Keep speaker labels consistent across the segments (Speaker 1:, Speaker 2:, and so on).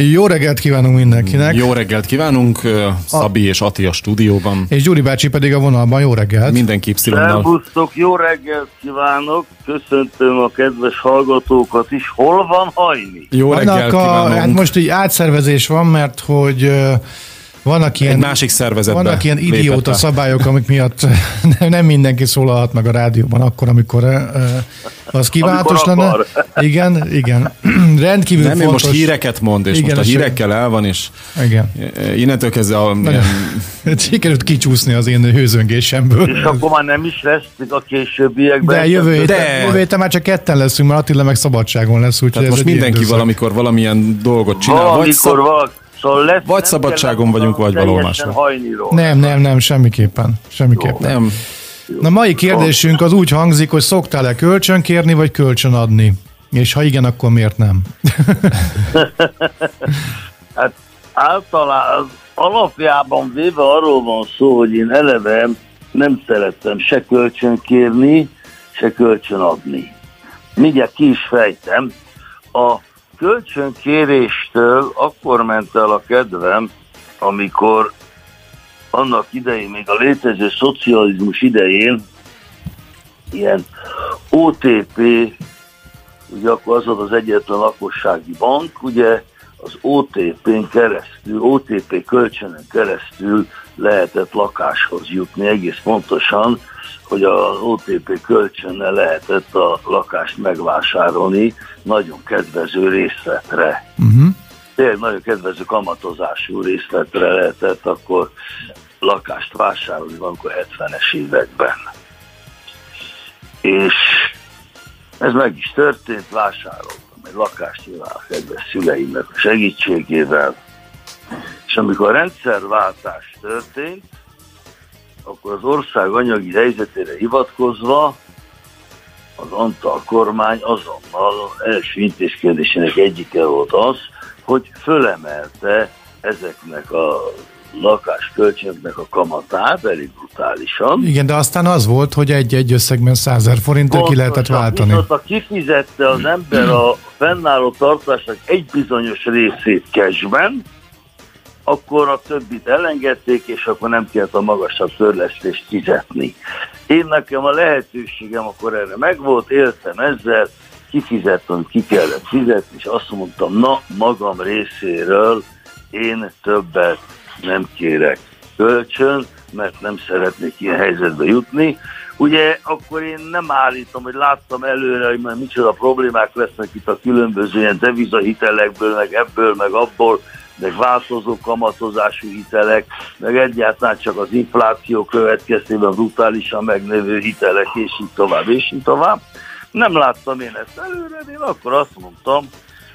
Speaker 1: Jó reggelt kívánunk mindenkinek.
Speaker 2: Jó reggelt kívánunk, Szabi és Ati a stúdióban.
Speaker 1: És Gyuri bácsi pedig a vonalban. Jó reggelt.
Speaker 2: Mindenki y
Speaker 3: Szervusztok, jó reggelt kívánok. Köszöntöm a kedves hallgatókat is. Hol van Hajni?
Speaker 2: Jó
Speaker 1: Vannak
Speaker 2: reggelt
Speaker 1: a,
Speaker 2: kívánunk.
Speaker 1: hát most így átszervezés van, mert hogy vannak ilyen,
Speaker 2: Egy másik szervezetbe
Speaker 1: vannak ilyen idióta szabályok, amik miatt nem- nem mindenki szólalhat meg a rádióban akkor, amikor az kívánatos lenne.
Speaker 3: akar.
Speaker 1: Igen, igen. Rendkívül
Speaker 2: Nem,
Speaker 1: fontos.
Speaker 2: most híreket mond, és
Speaker 1: Igen,
Speaker 2: most a
Speaker 1: és-
Speaker 2: hírekkel el van, és
Speaker 1: Igen.
Speaker 2: innentől kezdve a,
Speaker 1: Nagyon- Sikerült kicsúszni az én hőzöngésemből.
Speaker 3: És akkor már nem is lesz a későbbiekben.
Speaker 1: De jövő héten,
Speaker 2: De-
Speaker 1: jövő héten már csak ketten leszünk, mert Attila meg szabadságon lesz, úgyhogy
Speaker 2: tehát
Speaker 1: ez
Speaker 2: most mindenki
Speaker 1: időszak.
Speaker 2: valamikor valamilyen dolgot csinál. Vagy,
Speaker 3: Valamikor
Speaker 2: szab,
Speaker 3: valaki. Szóval lesz,
Speaker 2: vagy
Speaker 3: nem
Speaker 2: szabadságon vagyunk, vagy valahol máshol.
Speaker 1: Nem, nem, nem, semmiképpen. Semmiképpen.
Speaker 2: nem,
Speaker 1: Na, mai kérdésünk az úgy hangzik, hogy szoktál-e kölcsön kérni, vagy kölcsön adni? És ha igen, akkor miért nem?
Speaker 3: Hát általában az alapjában véve arról van szó, hogy én eleve nem szerettem se kölcsön kérni, se kölcsön adni. Mindjárt ki is fejtem. A kölcsönkéréstől akkor ment el a kedvem, amikor annak idején, még a létező szocializmus idején ilyen OTP, ugye akkor az volt az egyetlen lakossági bank, ugye az OTP-n keresztül, OTP kölcsönön keresztül lehetett lakáshoz jutni, egész pontosan, hogy az OTP kölcsönnel lehetett a lakást megvásárolni nagyon kedvező részletre.
Speaker 1: Uh-huh.
Speaker 3: Tényleg nagyon kedvező kamatozású részletre lehetett akkor lakást vásárolni valamikor 70-es években. És ez meg is történt, vásároltam egy lakást nyilván a kedves szüleimnek a segítségével, és amikor a rendszerváltás történt, akkor az ország anyagi helyzetére hivatkozva az Antal kormány azonnal első intézkedésének egyike volt az, hogy fölemelte ezeknek a lakáskölcsönöknek a kamatát elég brutálisan.
Speaker 1: Igen, de aztán az volt, hogy egy-egy összegben 100 ezer forinttal ki lehetett váltani.
Speaker 3: Viszont ha kifizette az ember a fennálló tartásnak egy bizonyos részét cashben, akkor a többit elengedték, és akkor nem kellett a magasabb törlesztést fizetni. Én nekem a lehetőségem akkor erre megvolt, éltem ezzel, kifizettem, ki kellett fizetni, és azt mondtam, na, magam részéről én többet nem kérek kölcsön, mert nem szeretnék ilyen helyzetbe jutni. Ugye akkor én nem állítom, hogy láttam előre, hogy majd micsoda problémák lesznek itt a különböző ilyen devizahitelekből, meg ebből, meg abból, meg változó kamatozású hitelek, meg egyáltalán csak az infláció következtében brutálisan megnövő hitelek, és így tovább, és így tovább. Nem láttam én ezt előre, én akkor azt mondtam,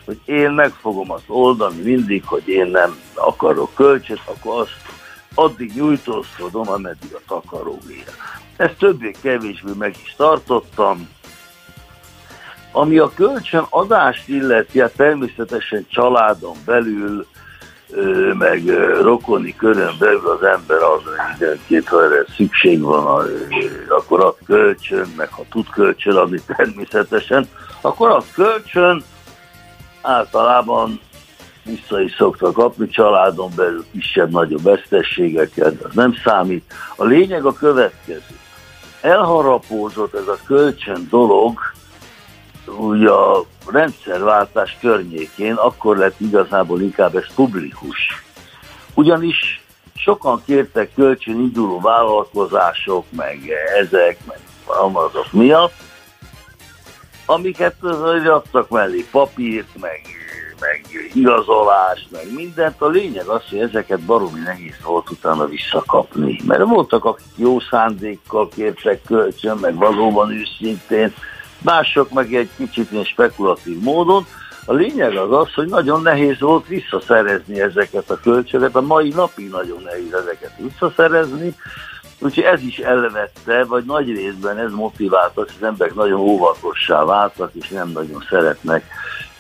Speaker 3: hogy én meg fogom azt oldani mindig, hogy én nem akarok kölcsöt, akkor azt addig nyújtózkodom, ameddig a takaró ér. Ezt többé-kevésbé meg is tartottam. Ami a kölcsön adást illeti, hát természetesen családon belül, meg rokoni körön belül az ember az időnként, ha erre szükség van, akkor ad kölcsön, meg ha tud kölcsön adni természetesen, akkor az kölcsön általában vissza is szokta kapni családon belül kisebb-nagyobb vesztességeket, az nem számít. A lényeg a következő. Elharapózott ez a kölcsön dolog, ugye a rendszerváltás környékén akkor lett igazából inkább ez publikus. Ugyanis sokan kértek kölcsön induló vállalkozások, meg ezek, meg azok miatt, amiket adtak mellé papírt, meg, meg igazolást, meg mindent. A lényeg az, hogy ezeket baromi nehéz volt utána visszakapni. Mert voltak, akik jó szándékkal kértek kölcsön, meg valóban őszintén, mások meg egy kicsit ilyen spekulatív módon. A lényeg az az, hogy nagyon nehéz volt visszaszerezni ezeket a kölcsönöket, a mai napig nagyon nehéz ezeket visszaszerezni, Úgyhogy ez is elvette, vagy nagy részben ez motiválta, hogy az emberek nagyon óvatossá váltak, és nem nagyon szeretnek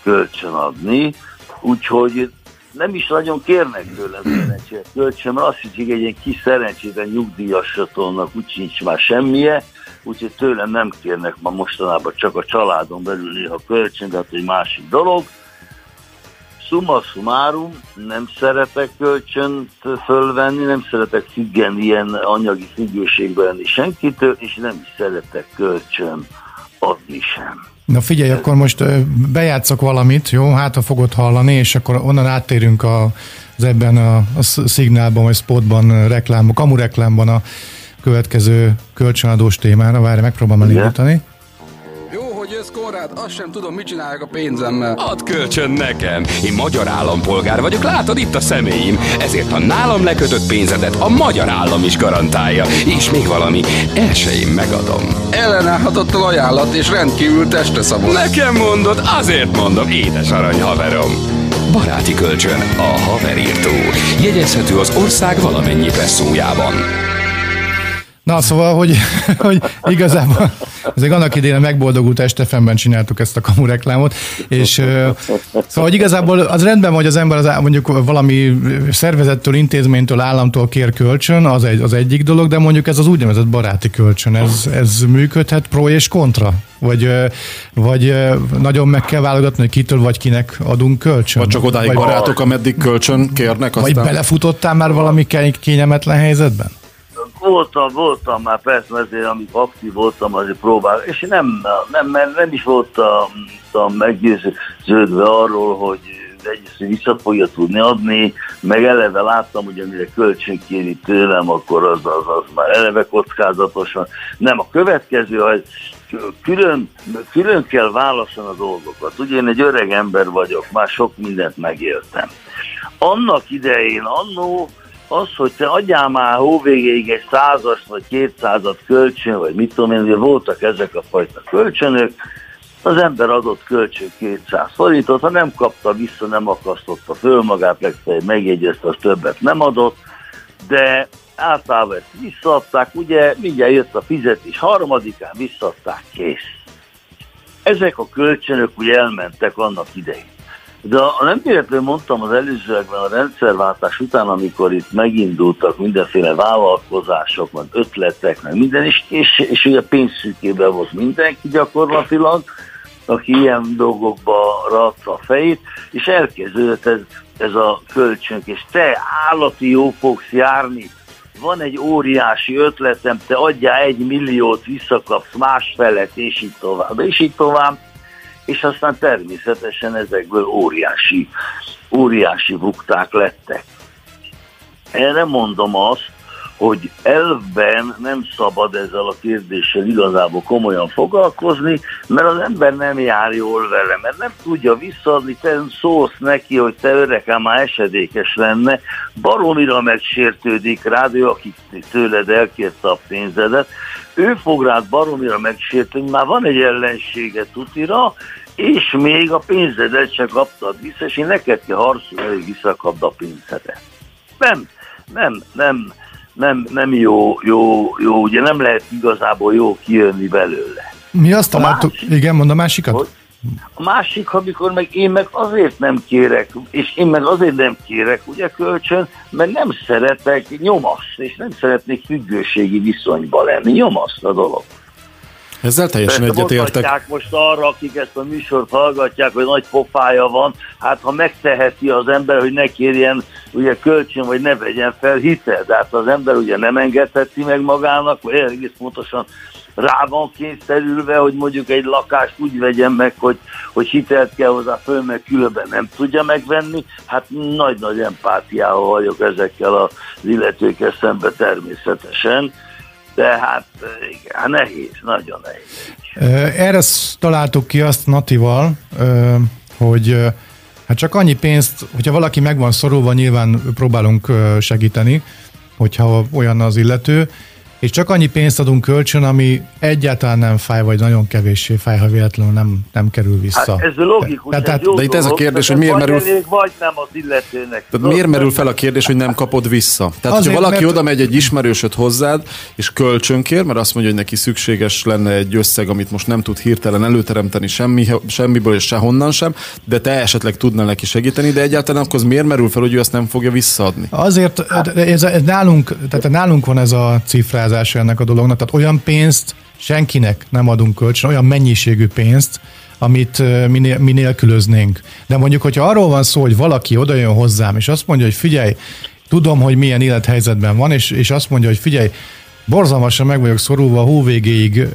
Speaker 3: kölcsönadni. Úgyhogy nem is nagyon kérnek tőlem szerencsét kölcsön, mert azt hiszik, egy ilyen kis szerencsétlen nyugdíjasatolnak úgy sincs már semmije, úgyhogy tőlem nem kérnek ma mostanában csak a családon belül néha kölcsön, de hát egy másik dolog. summa summarum, nem szeretek kölcsönt fölvenni, nem szeretek függeni ilyen anyagi függőségben lenni senkitől, és nem is szeretek kölcsön adni sem.
Speaker 1: Na figyelj, akkor most bejátszok valamit, jó? Hát, ha fogod hallani, és akkor onnan áttérünk a, az ebben a, a szignálban, vagy spotban, reklámban, kamu reklámban a következő kölcsönadós témára. Várj, megpróbálom elindítani.
Speaker 4: Jó, hogy jössz Konrád, azt sem tudom, mit csinálják a pénzemmel.
Speaker 5: Add kölcsön nekem. Én magyar állampolgár vagyok, látod itt a személyim. Ezért ha nálam lekötött pénzedet, a magyar állam is garantálja. És még valami, el se én megadom.
Speaker 4: Ellenállhatott ajánlat és rendkívül testre szabott.
Speaker 5: Nekem mondod, azért mondom, édes arany haverom. Baráti kölcsön a haverírtó. Jegyezhető az ország valamennyi presszójában.
Speaker 1: Na, szóval, hogy, hogy igazából ezek annak idején a megboldogult estefemben csináltuk ezt a kamu reklámot, és szóval, hogy igazából az rendben, hogy az ember az, mondjuk valami szervezettől, intézménytől, államtól kér kölcsön, az, egy, az egyik dolog, de mondjuk ez az úgynevezett baráti kölcsön, ez, ez működhet pro és kontra? Vagy, vagy nagyon meg kell válogatni, hogy kitől vagy kinek adunk kölcsön?
Speaker 2: Vagy csak odáig vagy barátok, ameddig kölcsön kérnek?
Speaker 1: Aztán... Vagy belefutottál már valami kényelmetlen helyzetben?
Speaker 3: Voltam, voltam már persze, azért amikor aktív voltam, azért próbál, és nem, nem, nem, nem is voltam meggyőződve arról, hogy egyrészt vissza fogja tudni adni, meg eleve láttam, hogy amire kölcsön kéri tőlem, akkor az, az, az már eleve kockázatosan. Nem, a következő, hogy külön, külön kell válaszolni a dolgokat. Ugye én egy öreg ember vagyok, már sok mindent megéltem. Annak idején, annó az, hogy te adjál már hóvégéig egy százas vagy kétszázat kölcsön, vagy mit tudom én, voltak ezek a fajta kölcsönök, az ember adott kölcsön 200 forintot, ha nem kapta vissza, nem akasztotta föl magát, legfeljebb megjegyezte, az többet nem adott, de általában ezt visszaadták, ugye mindjárt jött a fizetés, harmadikán visszaadták, kész. Ezek a kölcsönök ugye elmentek annak idején. De nem véletlenül mondtam az előzőekben a rendszerváltás után, amikor itt megindultak mindenféle vállalkozások, meg ötletek, meg minden, és, és, és ugye pénzszűkében volt mindenki gyakorlatilag, aki ilyen dolgokba rakta a fejét, és elkezdődött ez, ez a kölcsönk, és te állati jó fogsz járni, van egy óriási ötletem, te adjál egy milliót, visszakapsz másfelet, és így tovább, és így tovább és aztán természetesen ezekből óriási, óriási bukták lettek. Erre mondom azt, hogy elvben nem szabad ezzel a kérdéssel igazából komolyan foglalkozni, mert az ember nem jár jól vele, mert nem tudja visszaadni, te szólsz neki, hogy te öregem már esedékes lenne, baromira megsértődik rád, ő, aki tőled elkérte a pénzedet, ő fog rád baromira megsértődni, már van egy ellensége tutira, és még a pénzedet se kaptad vissza, és én neked kell harcolni, hogy visszakapd a pénzedet. Nem, nem, nem, nem, nem jó, jó, jó, ugye nem lehet igazából jó kijönni belőle.
Speaker 1: Mi azt találtuk, igen, mond a másikat? Hogy,
Speaker 3: a másik, amikor meg én meg azért nem kérek, és én meg azért nem kérek, ugye kölcsön, mert nem szeretek nyomaszt, és nem szeretnék függőségi viszonyba lenni. Nyomaszt a dolog.
Speaker 2: Ezzel teljesen egyetértek.
Speaker 3: most arra, akik ezt a műsort hallgatják, hogy nagy pofája van, hát ha megteheti az ember, hogy ne kérjen ugye kölcsön, vagy ne vegyen fel hitel, de hát az ember ugye nem engedheti meg magának, vagy egész pontosan rá van kényszerülve, hogy mondjuk egy lakást úgy vegyen meg, hogy, hogy hitelt kell hozzá föl, mert különben nem tudja megvenni. Hát nagy-nagy empátiával vagyok ezekkel az illetőkkel szembe természetesen de hát igen, hát nehéz, nagyon nehéz.
Speaker 1: Erre találtuk ki azt Natival, hogy hát csak annyi pénzt, hogyha valaki meg van szorulva, nyilván próbálunk segíteni, hogyha olyan az illető, és csak annyi pénzt adunk kölcsön, ami egyáltalán nem fáj, vagy nagyon kevéssé fáj, ha véletlenül nem, nem kerül vissza.
Speaker 3: Hát ez logikus,
Speaker 2: tehát, ez jó De itt ez a kérdés, hogy miért merül...
Speaker 3: Elég, vagy nem az illetőnek.
Speaker 2: Tehát miért merül fel a kérdés, hogy nem kapod vissza? Tehát, Azért, hogyha valaki mert... oda megy egy ismerősöd hozzád, és kölcsönkér, mert azt mondja, hogy neki szükséges lenne egy összeg, amit most nem tud hirtelen előteremteni semmi, semmiből és sehonnan sem, de te esetleg tudnál neki segíteni, de egyáltalán akkor az miért merül fel, hogy ő ezt nem fogja visszaadni?
Speaker 1: Azért, ez, ez nálunk, tehát nálunk van ez a cifráz megmagyarázása ennek a dolognak. Tehát olyan pénzt senkinek nem adunk kölcsön, olyan mennyiségű pénzt, amit minél, mi nélkülöznénk. De mondjuk, hogyha arról van szó, hogy valaki oda jön hozzám, és azt mondja, hogy figyelj, tudom, hogy milyen élethelyzetben van, és, és azt mondja, hogy figyelj, borzalmasan meg vagyok szorulva a hó végéig,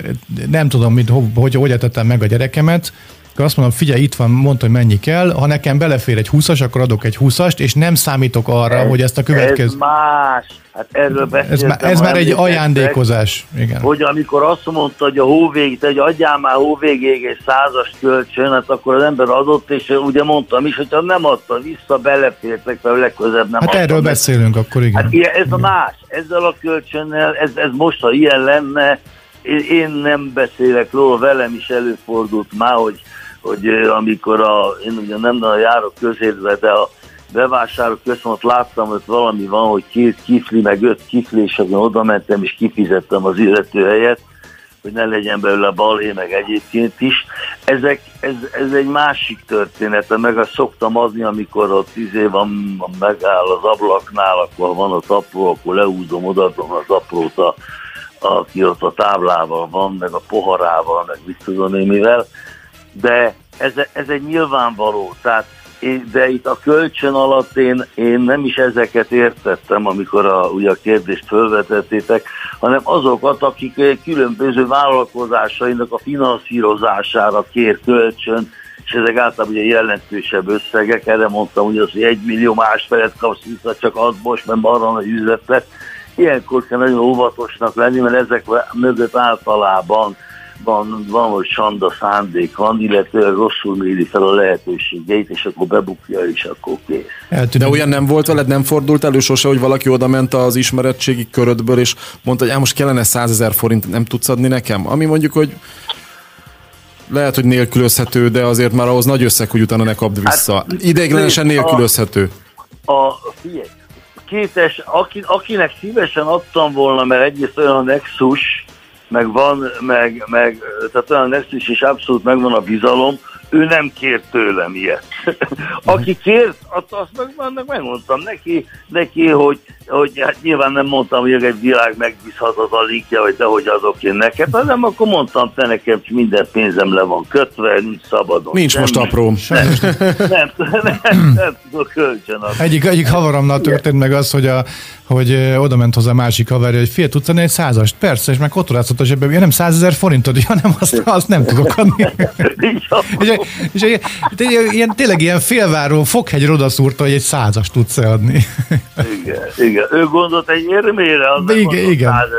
Speaker 1: nem tudom, mit, hogy, hogy etettem meg a gyerekemet, akkor azt mondom, figyelj, itt van, mondta, hogy mennyi kell, ha nekem belefér egy 20-as, akkor adok egy 20-ast, és nem számítok arra, ez, hogy ezt a következő...
Speaker 3: Ez más. Hát erről
Speaker 1: ez, már, ez már egy ajándékozás. Igen.
Speaker 3: Hogy amikor azt mondta, hogy a hóvégig, hogy adjál már hóvégig egy százas kölcsön, hát akkor az ember adott, és ugye mondtam is, hogyha nem adta vissza, belefértek, mert legközebb nem
Speaker 1: Hát erről meg. beszélünk akkor, igen. Hát
Speaker 3: ilyen, ez a más. Ezzel a kölcsönnel, ez, ez most, ha ilyen lenne, én, én nem beszélek róla, velem is előfordult már, hogy hogy amikor a, én ugye nem nagyon járok közértbe, de a bevásárló központ láttam, hogy valami van, hogy két kifli, meg öt kifli, és akkor oda mentem, és kifizettem az illető helyet, hogy ne legyen belőle balhé, meg egyébként is. Ezek, ez, ez egy másik történet, meg azt szoktam adni, amikor ott izé van, megáll az ablaknál, akkor van a apró, akkor leúzom, odaadom az aprót, a, aki ott a táblával van, meg a poharával, meg mit tudom én mivel de ez, ez egy nyilvánvaló, tehát de itt a kölcsön alatt én, én nem is ezeket értettem, amikor a, ugye a kérdést felvetettétek, hanem azokat, akik különböző vállalkozásainak a finanszírozására kér kölcsön, és ezek általában ugye jelentősebb összegek, erre mondtam, hogy az, hogy egy millió másfelet kapsz vissza, csak az most, mert arra a üzlet Ilyenkor kell nagyon óvatosnak lenni, mert ezek mögött általában van, van, hogy sanda szándék van, illetve rosszul méri fel a lehetőségeit, és akkor bebukja, és akkor kész.
Speaker 2: Eltűnik. De olyan nem volt veled, nem fordult elő sose, hogy valaki oda ment az ismeretségi körödből, és mondta, hogy most kellene 100 ezer forint, nem tudsz adni nekem? Ami mondjuk, hogy lehet, hogy nélkülözhető, de azért már ahhoz nagy összeg, hogy utána ne kapd vissza. Hát, Ideiglenesen nélkülözhető.
Speaker 3: A, a figyelj, kétes, aki, akinek szívesen adtam volna, mert egyrészt olyan Nexus, meg van, meg, meg tehát olyan Nexus is abszolút megvan a bizalom, ő nem kért tőlem ilyet. Aki kért, azt, azt meg, annak megmondtam neki, neki hogy, hogy hát nyilván nem mondtam, hogy egy világ megbízhatatlan linkje, vagy hogy azok én neked, hanem akkor mondtam, te nekem minden pénzem le van kötve, nincs szabadon.
Speaker 2: Nincs semmi. most apró.
Speaker 3: Nem, nem, nem, nem, nem tudok kölcsön.
Speaker 1: Egyik, egyik havaromnál történt meg az, hogy a hogy oda ment hozzá a másik haverja, hogy fél tudsz egy százast? Persze, és meg kotorázott a zsebben, ja nem százezer forintod, ja nem, azt, azt nem tudok adni. és, és, ilyen, tényleg ilyen félváró foghegy szúrta, hogy egy százast tudsz adni.
Speaker 3: igen, igen. Ő gondolt egy érmére, az igen, igen, igen,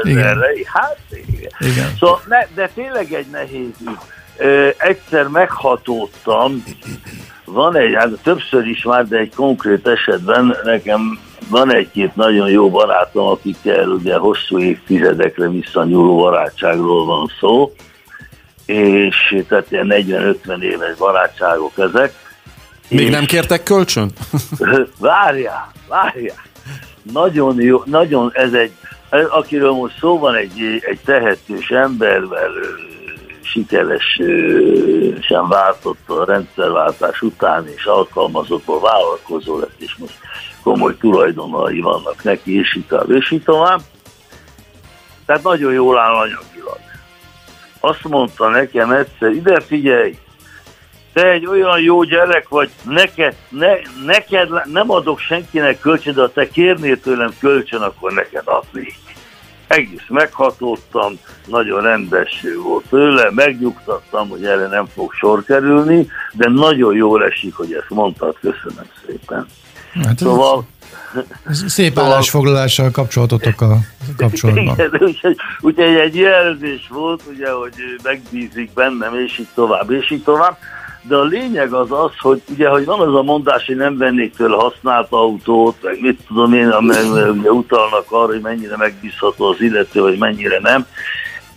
Speaker 3: igen. Hát igen. igen. Szóval, ne, de tényleg egy nehéz ügy. Egyszer meghatódtam, van egy, hát többször is már, de egy konkrét esetben nekem van egy-két nagyon jó barátom, akikkel ugye hosszú évtizedekre visszanyúló barátságról van szó, és tehát ilyen 40-50 éves barátságok ezek.
Speaker 2: Még és nem kértek kölcsön?
Speaker 3: várjál, várjál. Nagyon jó, nagyon ez egy, akiről most szó van, egy, egy tehetős embervel, sikeresen váltott a rendszerváltás után, és alkalmazottból vállalkozó lett, és most komoly tulajdonai vannak neki, és így tovább, és így tovább. Tehát nagyon jól áll anyagilag. Azt mondta nekem egyszer, ide figyelj, te egy olyan jó gyerek vagy, neked, ne, neked nem adok senkinek kölcsön, de ha te kérnél tőlem kölcsön, akkor neked adnék. Egész meghatódtam, nagyon rendes volt tőle, megnyugtattam, hogy erre nem fog sor kerülni, de nagyon jól esik, hogy ezt mondtad, köszönöm szépen.
Speaker 1: Hát szóval... Szép szóval... állásfoglalással kapcsolatotok a kapcsolatban. Igen,
Speaker 3: úgyhogy, úgyhogy egy jelzés volt, ugye, hogy megbízik bennem, és így tovább, és így tovább. De a lényeg az az, hogy ugye, hogy van az a mondás, hogy nem vennék tőle használt autót, meg mit tudom én, mert ugye utalnak arra, hogy mennyire megbízható az illető, vagy mennyire nem.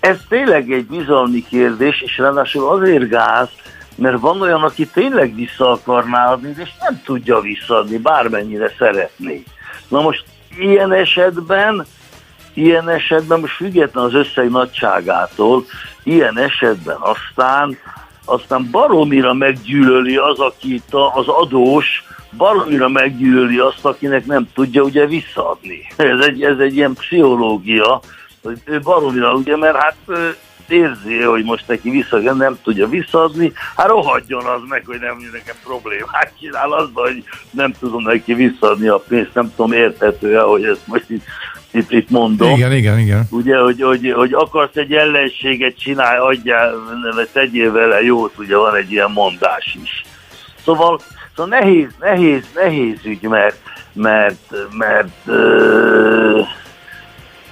Speaker 3: Ez tényleg egy bizalmi kérdés, és ráadásul azért gáz, mert van olyan, aki tényleg vissza akarná adni, és nem tudja visszaadni, bármennyire szeretné. Na most ilyen esetben, ilyen esetben, most független az összeg nagyságától, ilyen esetben aztán, aztán baromira meggyűlöli az, aki az adós, baromira meggyűlöli azt, akinek nem tudja ugye visszaadni. Ez egy, ez egy ilyen pszichológia, hogy ő baromira, ugye, mert hát érzi, hogy most neki vissza, nem tudja visszaadni, hát rohadjon az meg, hogy nem nekem problémát csinál az, hogy nem tudom neki visszaadni a pénzt, nem tudom érthető hogy ezt most itt, itt, itt mondom.
Speaker 1: Igen, igen, igen.
Speaker 3: Ugye, hogy, hogy, hogy akarsz egy ellenséget csinálj, adjál, vagy tegyél vele jót, ugye van egy ilyen mondás is. Szóval, szóval nehéz, nehéz, nehéz ügy, mert, mert, mert, ö,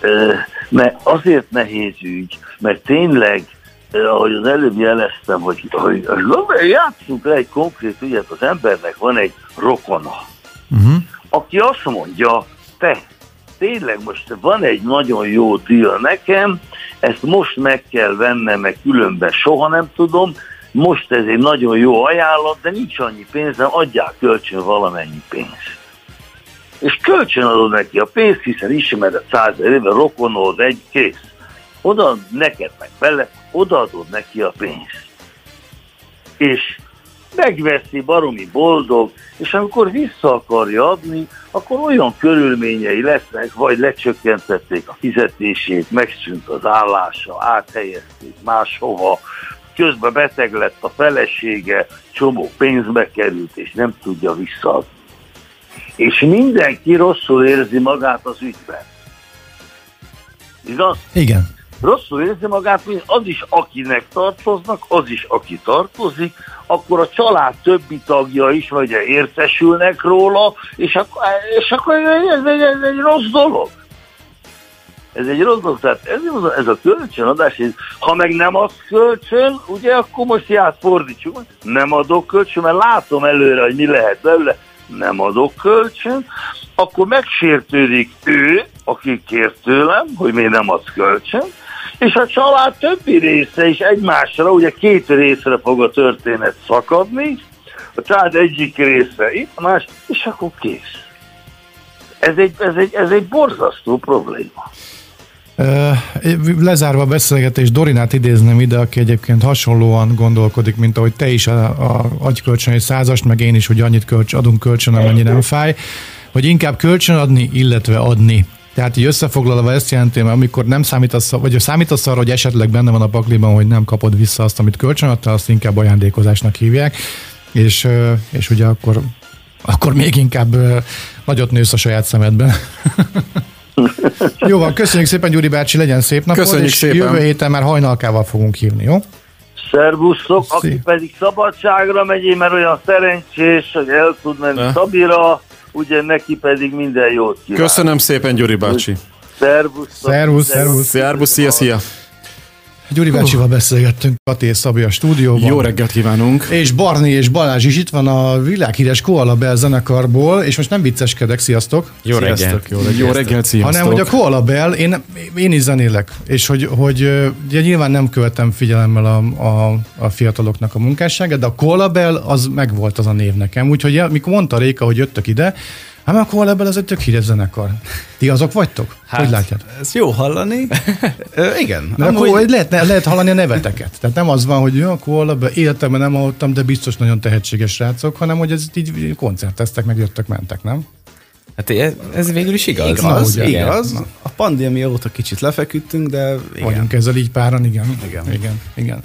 Speaker 3: ö, mert azért nehéz ügy, mert tényleg, ahogy az előbb jeleztem, hogy, hogy, hogy játszunk le egy konkrét ügyet, az embernek van egy rokona, uh-huh. aki azt mondja, te, tényleg most van egy nagyon jó díja nekem, ezt most meg kell vennem, meg különben soha nem tudom, most ez egy nagyon jó ajánlat, de nincs annyi pénzem, adják kölcsön valamennyi pénzt. És kölcsön adod neki a pénzt, hiszen ismered százezer éve, rokonod egy, kész. Oda neked meg vele, odaadod neki a pénzt. És megveszi, baromi boldog, és amikor vissza akarja adni, akkor olyan körülményei lesznek, vagy lecsökkentették a fizetését, megszűnt az állása, áthelyezték máshova, közben beteg lett a felesége, csomó pénzbe került, és nem tudja visszaadni. És mindenki rosszul érzi magát az ügyben. Igaz?
Speaker 1: Igen.
Speaker 3: Rosszul érzi magát, mint az is, akinek tartoznak, az is, aki tartozik, akkor a család többi tagja is vagy értesülnek róla, és akkor, és akkor ez, egy, ez egy rossz dolog. Ez egy rossz dolog, tehát ez, ez a kölcsönadás, ez, ha meg nem az kölcsön, ugye akkor most ját fordítsuk, nem adok kölcsön, mert látom előre, hogy mi lehet belőle, nem adok kölcsön, akkor megsértődik ő, aki kért tőlem, hogy miért nem adsz kölcsön, és a család többi része is egymásra, ugye két részre fog a történet szakadni, a család egyik része itt, más, és akkor kész. Ez egy, ez egy, ez egy borzasztó probléma.
Speaker 1: Lezárva a beszélgetés, Dorinát idéznem ide, aki egyébként hasonlóan gondolkodik, mint ahogy te is a, a agykölcsön egy százast, meg én is, hogy annyit kölcs, adunk kölcsön, amennyi nem fáj, hogy inkább kölcsön adni, illetve adni. Tehát így összefoglalva ezt jelenti, mert amikor nem számítasz, vagy számítasz arra, hogy esetleg benne van a pakliban, hogy nem kapod vissza azt, amit kölcsön adtál, azt inkább ajándékozásnak hívják, és, és ugye akkor, akkor még inkább nagyot nősz a saját szemedben. jó van, köszönjük szépen Gyuri bácsi, legyen szép napod,
Speaker 2: köszönjük és szépen.
Speaker 1: jövő héten már hajnalkával fogunk hívni, jó?
Speaker 3: Szervuszok, aki pedig szabadságra megy, mert olyan szerencsés, hogy el tud menni. Szabira, ugye neki pedig minden jót kívánok.
Speaker 2: Köszönöm szépen, Gyuri bácsi.
Speaker 3: Szervusz.
Speaker 1: Szervusz, szervusz.
Speaker 2: Szervusz, szia, szia.
Speaker 1: Gyuri bácsival beszélgettünk Kati és Szabi a stúdióban.
Speaker 2: Jó reggelt kívánunk!
Speaker 1: És Barni és Balázs is itt van a világhíres Koala Bell zenekarból, és most nem vicceskedek, sziasztok!
Speaker 2: Jó reggelt! Jó reggelt, jó reggelt sziasztok!
Speaker 1: Hanem, hogy a Koala Bell, én, én is zenélek, és hogy, hogy ugye nyilván nem követtem figyelemmel a, a, a fiataloknak a munkásságát, de a Koala Bell az megvolt az a név nekem, úgyhogy mikor mondta Réka, hogy jöttök ide, Hát akkor ebből az egy tök híres zenekar. Ti azok vagytok? Hát, hogy látjátok?
Speaker 6: Ez jó hallani. Ö, igen.
Speaker 1: Mert amúgy... akkor lehet, lehet hallani a neveteket. Tehát nem az van, hogy jó, akkor ebben életemben nem hallottam, de biztos nagyon tehetséges srácok, hanem hogy ez így koncerteztek, meg jöttek, mentek, nem?
Speaker 6: Hát ez, ez végül is igaz.
Speaker 1: Igaz, Na,
Speaker 6: igaz. Na. A pandémia óta kicsit lefeküdtünk, de
Speaker 1: igen. Vagyunk ezzel így páran, igen. Igen, igen. igen.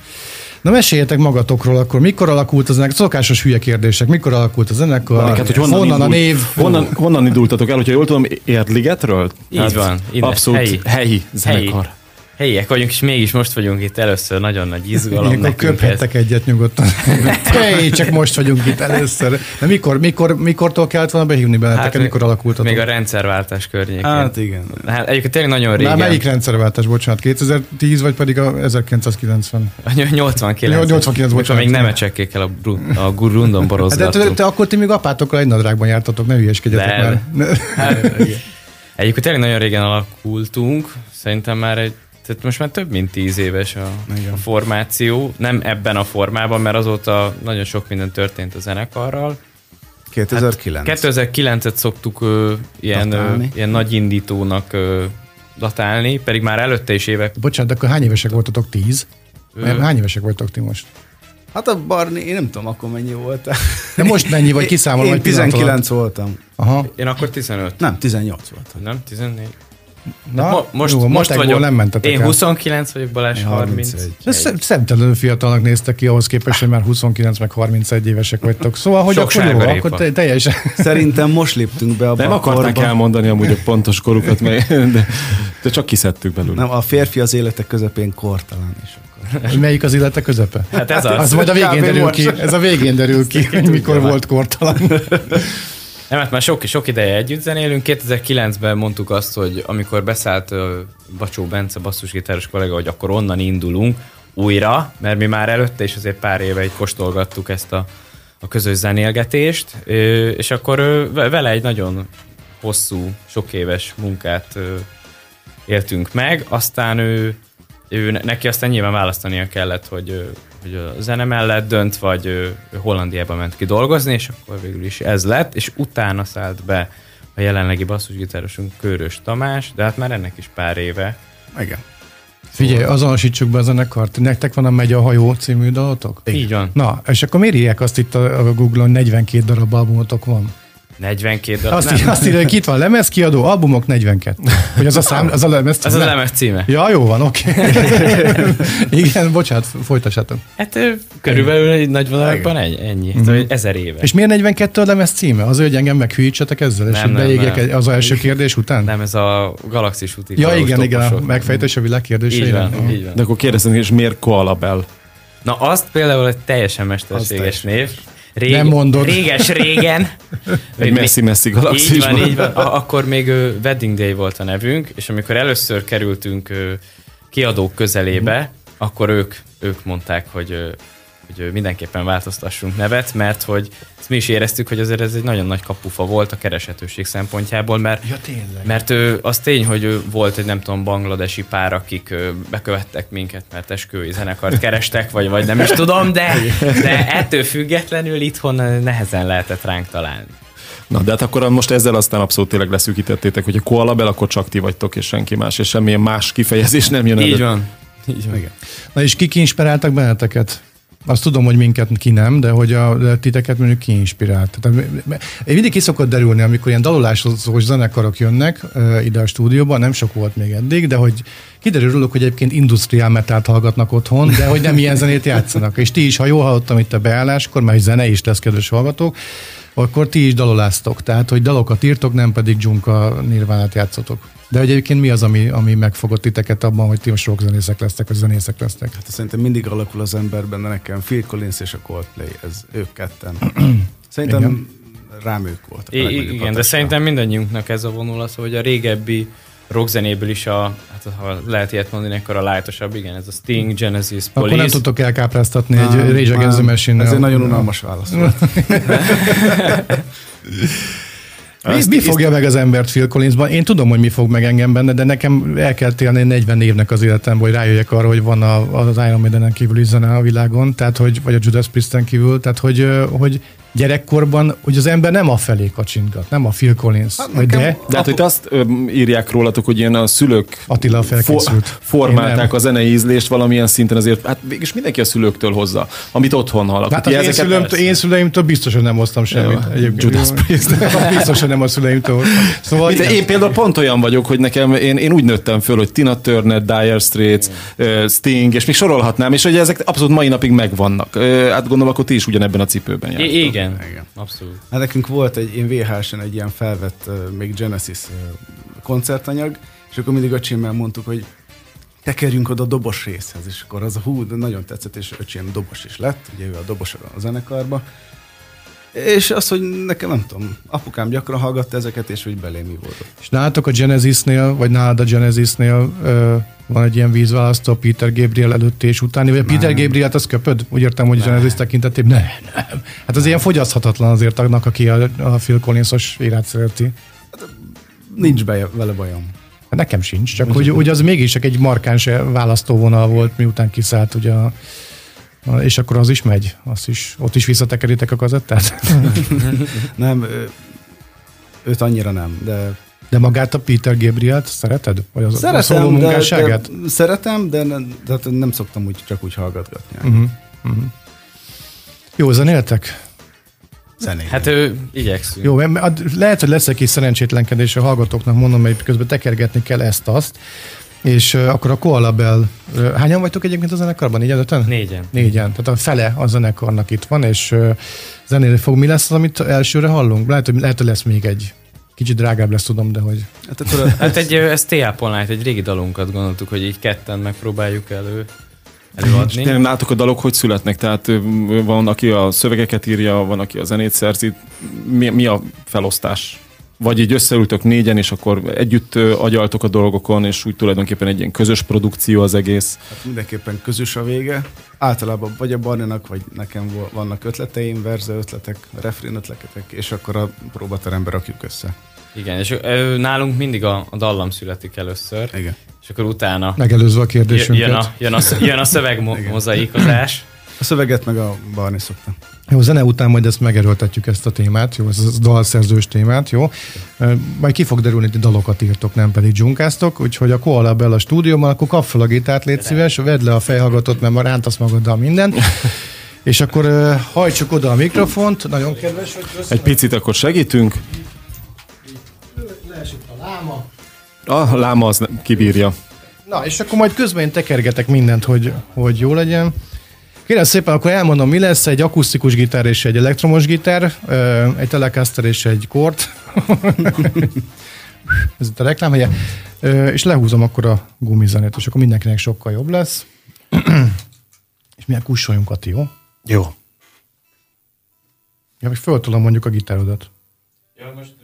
Speaker 1: Na meséljetek magatokról akkor, mikor alakult a zenekar, szokásos hülye kérdések, mikor alakult a zenekar, hát, hogy honnan, honnan indult, a név?
Speaker 2: Honnan, honnan indultatok el, hogyha jól tudom, Erdligetről?
Speaker 6: Így hát van.
Speaker 2: Ide, abszolút helyi, helyi zenekar. Helyi
Speaker 6: helyiek vagyunk, és mégis most vagyunk itt először, nagyon nagy izgalom
Speaker 1: Ilyenkor köphettek egyet nyugodtan. hey, csak most vagyunk itt először. De mikor, mikor, mikortól kellett volna behívni benneteket, hát, mikor alakultatok?
Speaker 6: Még a rendszerváltás környékén.
Speaker 1: Hát igen.
Speaker 6: Hát egyébként tényleg nagyon régen.
Speaker 1: Már melyik rendszerváltás, bocsánat, 2010 vagy pedig a 1990?
Speaker 6: A 89.
Speaker 1: 89, bocsánat.
Speaker 6: még nem ecsekkék el a, a Gurundon borozgattuk.
Speaker 1: Hát de te, te, akkor ti még apátokkal egy nadrágban jártatok, ne hülyeskedjetek már. Hát,
Speaker 6: egyébként tényleg nagyon régen alakultunk, szerintem már egy tehát most már több mint tíz éves a, a formáció, nem ebben a formában, mert azóta nagyon sok minden történt a zenekarral.
Speaker 1: 2009.
Speaker 6: Hát 2009-et szoktuk ö, ilyen, ö, ilyen nagy indítónak ö, datálni, pedig már előtte is évek.
Speaker 1: Bocsánat, akkor hány évesek voltatok? Tíz? Ö... Hány évesek voltak ti most?
Speaker 6: Hát a Barni, én nem tudom akkor mennyi volt.
Speaker 1: De most mennyi, vagy kiszámolom,
Speaker 6: Én 19 voltam.
Speaker 1: Aha.
Speaker 6: Én akkor 15.
Speaker 1: Nem, 18 voltam.
Speaker 6: Nem, 14.
Speaker 1: Na,
Speaker 6: Mo- most,
Speaker 1: jó,
Speaker 6: most vagyok.
Speaker 1: nem mentetek
Speaker 6: Én
Speaker 1: el.
Speaker 6: 29 vagyok, Balázs 30.
Speaker 7: 31.
Speaker 1: Ez szem- szemtelenül fiatalnak néztek ki ahhoz képest, hogy már 29 meg 31 évesek vagytok. Szóval, hogy
Speaker 6: Sok
Speaker 1: akkor jó, akkor te, teljesen...
Speaker 7: Szerintem most léptünk be abba
Speaker 2: Nem
Speaker 7: a
Speaker 2: akarták
Speaker 7: korba.
Speaker 2: elmondani amúgy a pontos korukat, mert- de, de csak kiszedtük belőle.
Speaker 7: Nem, a férfi az élete közepén kortalan is. Akkor.
Speaker 1: Melyik az élete közepe?
Speaker 6: Hát ez az.
Speaker 1: Az majd a végén derül ki. Ez a végén derül ki, hogy mikor volt kortalan.
Speaker 6: Nem, hát már sok, sok ideje együtt zenélünk. 2009-ben mondtuk azt, hogy amikor beszállt uh, Bacsó Bence basszusgitáros kollega, hogy akkor onnan indulunk újra, mert mi már előtte is azért pár éve így kóstolgattuk ezt a, a közös zenélgetést, és akkor vele egy nagyon hosszú, sok éves munkát éltünk meg, aztán ő, ő ne- neki aztán nyilván választania kellett, hogy, hogy a zene mellett dönt, vagy ö, ő Hollandiába ment ki dolgozni, és akkor végül is ez lett, és utána szállt be a jelenlegi basszusgitárosunk Körös Tamás, de hát már ennek is pár éve.
Speaker 7: Igen.
Speaker 1: Figyelj, azonosítsuk be a zenekart. Nektek van a Megy a hajó című dalotok?
Speaker 6: Így van.
Speaker 1: Na, és akkor miért írják azt itt a, a Google-on, 42 darab albumotok van?
Speaker 6: 42 darab.
Speaker 1: Azt,
Speaker 6: nem,
Speaker 1: azt írja, hogy itt van lemez kiadó, albumok 42. Hogy az a szám, az a lemez
Speaker 6: ez a
Speaker 1: címe?
Speaker 6: lemez címe.
Speaker 1: Ja, jó van, oké. Igen, bocsánat, folytassátok.
Speaker 6: Hát körülbelül egy nagy vonalakban egy, ennyi. Mm-hmm. Ezer éves.
Speaker 1: És miért 42 a lemez címe? Az, hogy engem meghűítsetek ezzel, és
Speaker 6: Nem, nem,
Speaker 1: beégjek
Speaker 6: nem.
Speaker 1: az első kérdés után?
Speaker 6: Nem, ez a galaxis úti.
Speaker 1: Ja, igen, igen, a megfejtés a világ kérdéseire.
Speaker 6: Így van, így van.
Speaker 2: De akkor kérdezem, és miért Koalabel?
Speaker 6: Na azt például egy teljesen mesterséges név. Rég,
Speaker 1: Nem mondod.
Speaker 6: Réges régen.
Speaker 2: Egy messzi-messzi
Speaker 6: Így van,
Speaker 2: galaxisban.
Speaker 6: így van. Akkor még Wedding Day volt a nevünk, és amikor először kerültünk kiadók közelébe, akkor ők, ők mondták, hogy, hogy mindenképpen változtassunk nevet, mert hogy ezt mi is éreztük, hogy azért ez egy nagyon nagy kapufa volt a kereshetőség szempontjából, mert
Speaker 1: Ja, tényleg.
Speaker 6: mert ő, az tény, hogy ő volt egy nem tudom, bangladesi pár, akik ö, bekövettek minket, mert esküvői zenekart kerestek, vagy, vagy nem is tudom, de, de ettől függetlenül itthon nehezen lehetett ránk találni.
Speaker 2: Na, de hát akkor most ezzel aztán abszolút tényleg leszűkítettétek, hogy a Koalabel, akkor csak ti vagytok, és senki más, és semmilyen más kifejezés nem jön elő.
Speaker 6: Így van. Így van.
Speaker 7: Igen.
Speaker 1: Na és kik inspiráltak benneteket? Azt tudom, hogy minket ki nem, de hogy a de titeket mondjuk ki inspirált. Tehát, mindig ki szokott derülni, amikor ilyen dalolásozós zenekarok jönnek ö, ide a stúdióba, nem sok volt még eddig, de hogy kiderül hogy egyébként industriál metált hallgatnak otthon, de hogy nem ilyen zenét játszanak. És ti is, ha jól hallottam itt a beálláskor, mert zene is lesz, kedves hallgatók, akkor ti is daloláztok. Tehát, hogy dalokat írtok, nem pedig dzsunka nirvánát játszotok. De egyébként mi az, ami, ami megfogott titeket abban, hogy ti most rockzenészek lesztek, vagy zenészek lesztek?
Speaker 7: Hát szerintem mindig alakul az emberben, de nekem Phil Collins és a Coldplay, ez ők ketten. Szerintem
Speaker 1: Igen.
Speaker 7: rám ők voltak.
Speaker 6: I- igen, de
Speaker 7: hatással.
Speaker 6: szerintem mindannyiunknak ez a vonulat, hogy a régebbi rockzenéből is a, hát ha lehet ilyet mondani, akkor a lájtosabb, igen, ez a Sting, Genesis,
Speaker 1: Akkor nem
Speaker 6: Police.
Speaker 1: tudtok elkápráztatni egy Rage Against the. Machine.
Speaker 7: Ez egy nagyon unalmas válasz volt.
Speaker 1: Mi, mi fogja meg az embert Phil Collinsban? Én tudom, hogy mi fog meg engem benne, de nekem el kell télni 40 évnek az életemben, hogy rájöjjek arra, hogy van a, az Iron Maiden-en kívül is zene a világon, tehát hogy, vagy a Judas Priest-en kívül, tehát hogy, hogy gyerekkorban, hogy az ember nem a felé kacsingat, nem a Phil Collins, hát vagy de
Speaker 2: De hát, hogy azt írják rólatok, hogy ilyen a szülők
Speaker 1: Attila felkészült. Én
Speaker 2: formálták a zenei ízlést valamilyen szinten, azért hát mégis mindenki a szülőktől hozza, amit otthon hallak.
Speaker 1: Hát
Speaker 2: Ugye
Speaker 1: az én, szülőm, én szüleimtől biztos, hogy nem hoztam semmit.
Speaker 2: Jó,
Speaker 1: Egyébként.
Speaker 2: Judas Priest.
Speaker 1: biztos, hogy nem a szüleimtől hoztam. Szóval
Speaker 2: Mit,
Speaker 1: igen.
Speaker 2: én például pont olyan vagyok, hogy nekem, én, én úgy nőttem föl, hogy Tina Turner, Dire Straits, uh, Sting, és még sorolhatnám, és hogy ezek abszolút mai napig megvannak. Uh, hát gondolom, akkor ti is ugyanebben a cipőben jártok.
Speaker 6: I- igen,
Speaker 7: Igen.
Speaker 6: abszolút.
Speaker 7: Hát nekünk volt egy én VHS-en egy ilyen felvett uh, még Genesis uh, koncertanyag, és akkor mindig öcsémmel mondtuk, hogy tekerjünk oda a dobos részhez, és akkor az a hú, de nagyon tetszett, és öcsém dobos is lett, ugye ő a dobos a zenekarba. És az, hogy nekem nem tudom, apukám gyakran hallgatta ezeket, és hogy belém mi volt.
Speaker 1: És nálatok a Genesisnél, vagy nálad a Genesisnél ö, van egy ilyen vízválasztó Peter Gabriel előtti és utáni, vagy a Peter Gabrielt azt köpöd? Úgy értem, hogy Genesis tekintetében nem, nem. Hát az ilyen fogyaszthatatlan azért annak, aki a, a Phil Collins-os írát szereti.
Speaker 7: Nincs be, vele bajom.
Speaker 1: Hát Nekem sincs, csak hogy, hogy az mégis csak egy markáns választóvonal volt, miután kiszállt ugye a, és akkor az is megy, azt is, ott is visszatekeritek a kazettát?
Speaker 7: Nem, ő- őt annyira nem, de
Speaker 1: De magát a Peter Gabrielt szereted? Vagy az a szóló
Speaker 7: szeretem, de,
Speaker 1: munkásságát?
Speaker 7: de, szeretem, de, nem- de hát nem szoktam úgy, csak úgy hallgatgatni.
Speaker 1: Uh-huh. Uh-huh. Jó zenéltek?
Speaker 7: zenét.
Speaker 6: Hát ő igyekszünk.
Speaker 1: Jó, lehet, hogy lesz egy kis szerencsétlenkedés a hallgatóknak, mondom, hogy közben tekergetni kell ezt-azt. És uh, akkor a Koala Bell, uh, hányan vagytok egyébként a zenekarban? Négyen, öten?
Speaker 6: Négyen.
Speaker 1: Négyen. Tehát a fele a zenekarnak itt van, és uh, zenélni fog. Mi lesz az, amit elsőre hallunk? Lehet, hogy, lehet, hogy lesz még egy. Kicsit drágább lesz, tudom, de hogy...
Speaker 6: Hát, akkor, hát egy, ez T.A. egy régi dalunkat gondoltuk, hogy így ketten megpróbáljuk elő előadni.
Speaker 2: És látok a dalok, hogy születnek, tehát van, aki a szövegeket írja, van, aki a zenét szerzi. Mi, mi a felosztás? Vagy így összeültök négyen, és akkor együtt agyaltok a dolgokon, és úgy tulajdonképpen egy ilyen közös produkció az egész.
Speaker 7: Hát mindenképpen közös a vége. Általában vagy a Barninak, vagy nekem vannak ötleteim, verze ötletek, refrén ötletek, és akkor a próbaterembe rakjuk össze.
Speaker 6: Igen, és nálunk mindig a, a dallam születik először.
Speaker 7: Igen.
Speaker 6: És akkor utána...
Speaker 1: Megelőzve a kérdésünket.
Speaker 6: Jön a, jön a, jön a szöveg mozaíkozás.
Speaker 7: A szöveget meg a Barni szokta.
Speaker 1: Jó, zene után majd ezt megerőltetjük ezt a témát, jó, ez a dalszerzős témát, jó. Majd ki fog derülni, hogy dalokat írtok, nem pedig dzsunkáztok, úgyhogy a Koala Bell a stúdióban, akkor kap fel a gitárt, légy szíves, vedd le a fejhallgatót, mert már rántasz magaddal mindent. És akkor uh, hajtsuk oda a mikrofont, nagyon kedves hogy.
Speaker 2: Egy picit akkor segítünk.
Speaker 1: Leesik a láma.
Speaker 2: A láma az kibírja.
Speaker 1: Na, és akkor majd közben én tekergetek mindent, hogy, hogy jó legyen. Kérem szépen, akkor elmondom, mi lesz egy akusztikus gitár és egy elektromos gitár, egy Telecaster és egy kort. Ez itt a reklámhelye. És lehúzom akkor a gumizenét, és akkor mindenkinek sokkal jobb lesz. és milyen kussoljunk, Ati, jó?
Speaker 7: Jó.
Speaker 1: Ja, vagy föltolom mondjuk a gitárodat.
Speaker 6: Ja, most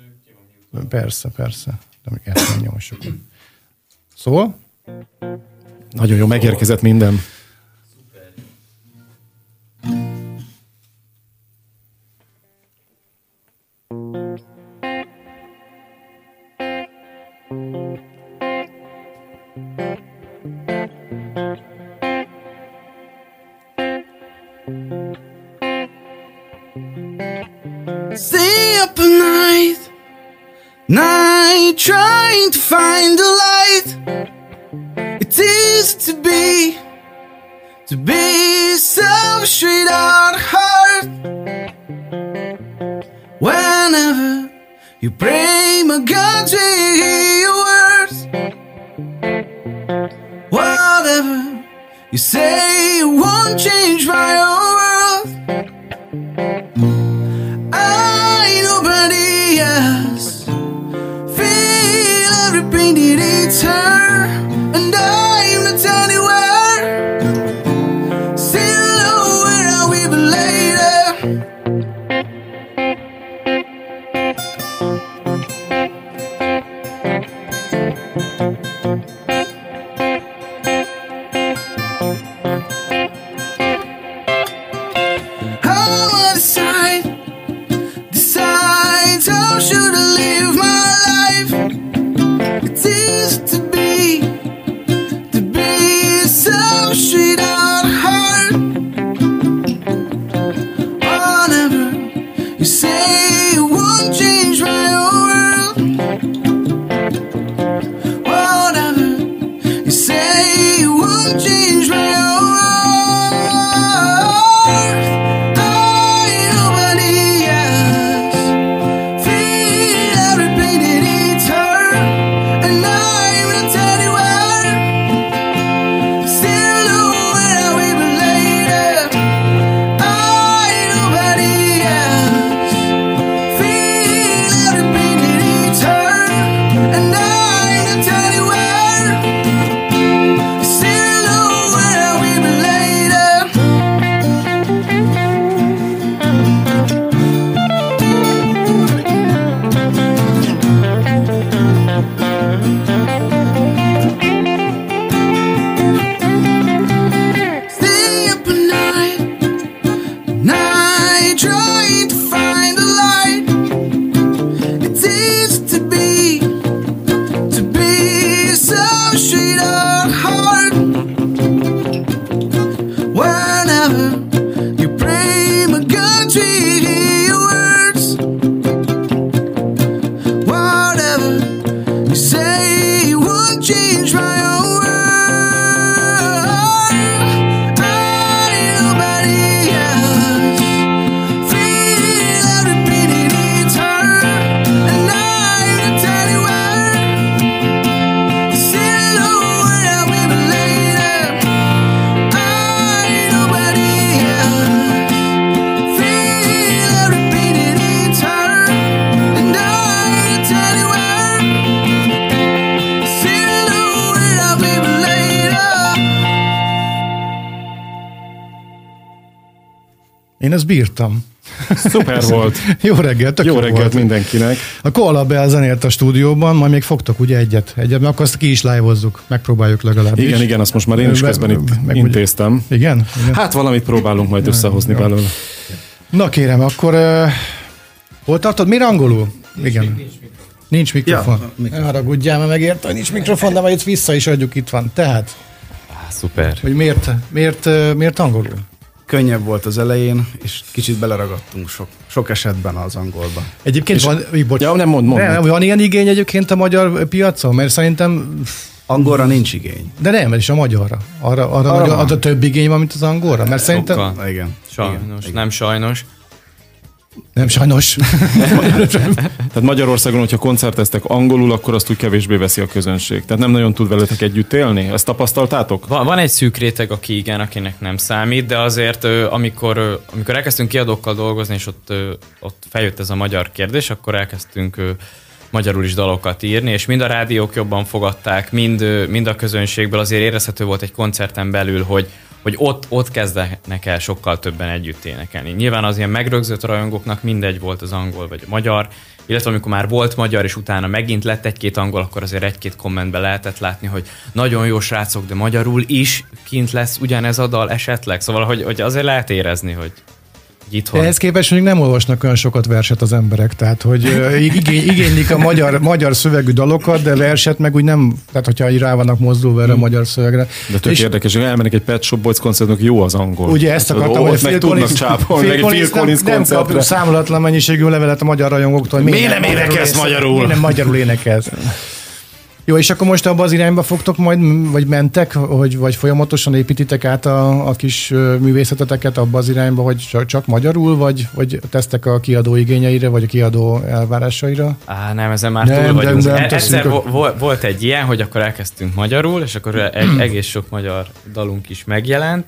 Speaker 1: Persze, persze. De még ezt nem nyomsuk. Szóval?
Speaker 2: Nagyon jó, megérkezett minden.
Speaker 8: Trying to find the light. It is to be, to be so straight out heart. Whenever you pray, my God, to hear your words. Whatever you say, it won't change my own
Speaker 1: Én ezt bírtam.
Speaker 2: Szuper volt.
Speaker 1: Jó reggelt, tök
Speaker 2: Jó reggelt
Speaker 1: volt.
Speaker 2: mindenkinek.
Speaker 1: A Koala Bell zenélt a stúdióban, majd még fogtok ugye egyet, egyet, mert akkor azt ki is live-ozzuk, megpróbáljuk legalábbis.
Speaker 2: Igen, igen, azt most már én is közben itt
Speaker 1: meg-
Speaker 2: intéztem.
Speaker 1: Igen? igen.
Speaker 2: Hát valamit próbálunk majd összehozni belőle.
Speaker 1: Na kérem, akkor uh, hol tartod? Miért angolul? Igen. Nincs mikrofon.
Speaker 7: Ja,
Speaker 1: Ja, ne haragudjál, mert megérte, hogy nincs mikrofon, de majd itt vissza is adjuk, itt van. Tehát,
Speaker 6: Á, szuper.
Speaker 1: hogy miért, miért, miért angolul?
Speaker 7: Könnyebb volt az elején, és kicsit beleragadtunk sok, sok esetben az angolba.
Speaker 1: Egyébként van, így, bocs,
Speaker 2: Ja, nem mond, mond.
Speaker 1: nem, van ilyen igény egyébként a magyar piacon? Mert szerintem,
Speaker 7: Angolra nincs igény.
Speaker 1: de nem, és a magyarra. Arra, arra,
Speaker 7: Arra van.
Speaker 1: az a több igény van, mint az angolra? Mert szerintem,
Speaker 6: Sokkal.
Speaker 7: Igen.
Speaker 6: Sajnos,
Speaker 7: Igen.
Speaker 6: nem sajnos.
Speaker 1: Nem sajnos.
Speaker 2: Tehát Magyarországon, hogyha koncerteztek angolul, akkor azt úgy kevésbé veszi a közönség. Tehát nem nagyon tud veletek együtt élni? Ezt tapasztaltátok?
Speaker 6: Van, van egy szűk réteg, aki igen, akinek nem számít, de azért amikor, amikor elkezdtünk kiadókkal dolgozni, és ott, ott feljött ez a magyar kérdés, akkor elkezdtünk magyarul is dalokat írni, és mind a rádiók jobban fogadták, mind, mind a közönségből azért érezhető volt egy koncerten belül, hogy, hogy ott, ott kezdenek el sokkal többen együtt énekelni. Nyilván az ilyen megrögzött rajongóknak mindegy volt az angol vagy a magyar, illetve amikor már volt magyar, és utána megint lett egy-két angol, akkor azért egy-két kommentben lehetett látni, hogy nagyon jó srácok, de magyarul is kint lesz ugyanez a dal esetleg. Szóval, hogy, hogy azért lehet érezni, hogy itthon.
Speaker 1: Ehhez képest mondjuk nem olvasnak olyan sokat verset az emberek, tehát hogy igény, igénylik a magyar, magyar szövegű dalokat, de verset meg úgy nem, tehát hogyha így rá vannak mozdulva erre a magyar szövegre.
Speaker 2: De tök
Speaker 1: És
Speaker 2: érdekes, hogy elmennek egy Pet Shop Boys koncertnek, jó az angol.
Speaker 1: Ugye ezt akartam, hogy
Speaker 2: meg tudnak csápolni, meg egy Phil Collins
Speaker 1: nem, nem kap számolatlan mennyiségű levelet a magyar rajongóktól.
Speaker 2: Miért nem énekelsz magyarul?
Speaker 1: Miért nem magyarul énekelsz? Jó, és akkor most abba az irányba fogtok majd, vagy mentek, hogy, vagy folyamatosan építitek át a, a kis művészeteteket abba az irányba, hogy csak, csak magyarul, vagy, vagy tesztek a kiadó igényeire, vagy a kiadó elvárásaira?
Speaker 6: Á, nem, ezen már
Speaker 1: Nem,
Speaker 6: túl vagyunk.
Speaker 1: nem
Speaker 6: E-
Speaker 1: teszünk
Speaker 6: Egyszer
Speaker 1: a-
Speaker 6: vo- vo- volt egy ilyen, hogy akkor elkezdtünk magyarul, és akkor egy, egész sok magyar dalunk is megjelent,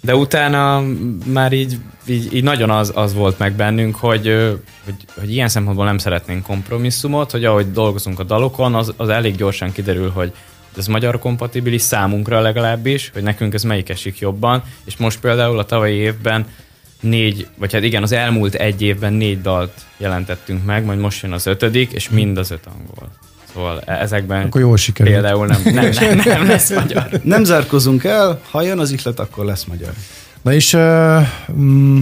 Speaker 6: de utána már így, így, így nagyon az, az volt meg bennünk, hogy, hogy, hogy ilyen szempontból nem szeretnénk kompromisszumot, hogy ahogy dolgozunk a dalokon, az, az elég gyorsan kiderül, hogy ez magyar kompatibilis számunkra legalábbis, hogy nekünk ez melyik esik jobban, és most például a tavalyi évben négy, vagy hát igen, az elmúlt egy évben négy dalt jelentettünk meg, majd most jön az ötödik, és mind az öt angol. Szóval e- ezekben
Speaker 1: Akkor jól sikerült.
Speaker 6: például nem, nem, nem, nem lesz magyar.
Speaker 7: Nem zárkozunk el, ha jön az ihlet, akkor lesz magyar.
Speaker 1: Na és uh, mm,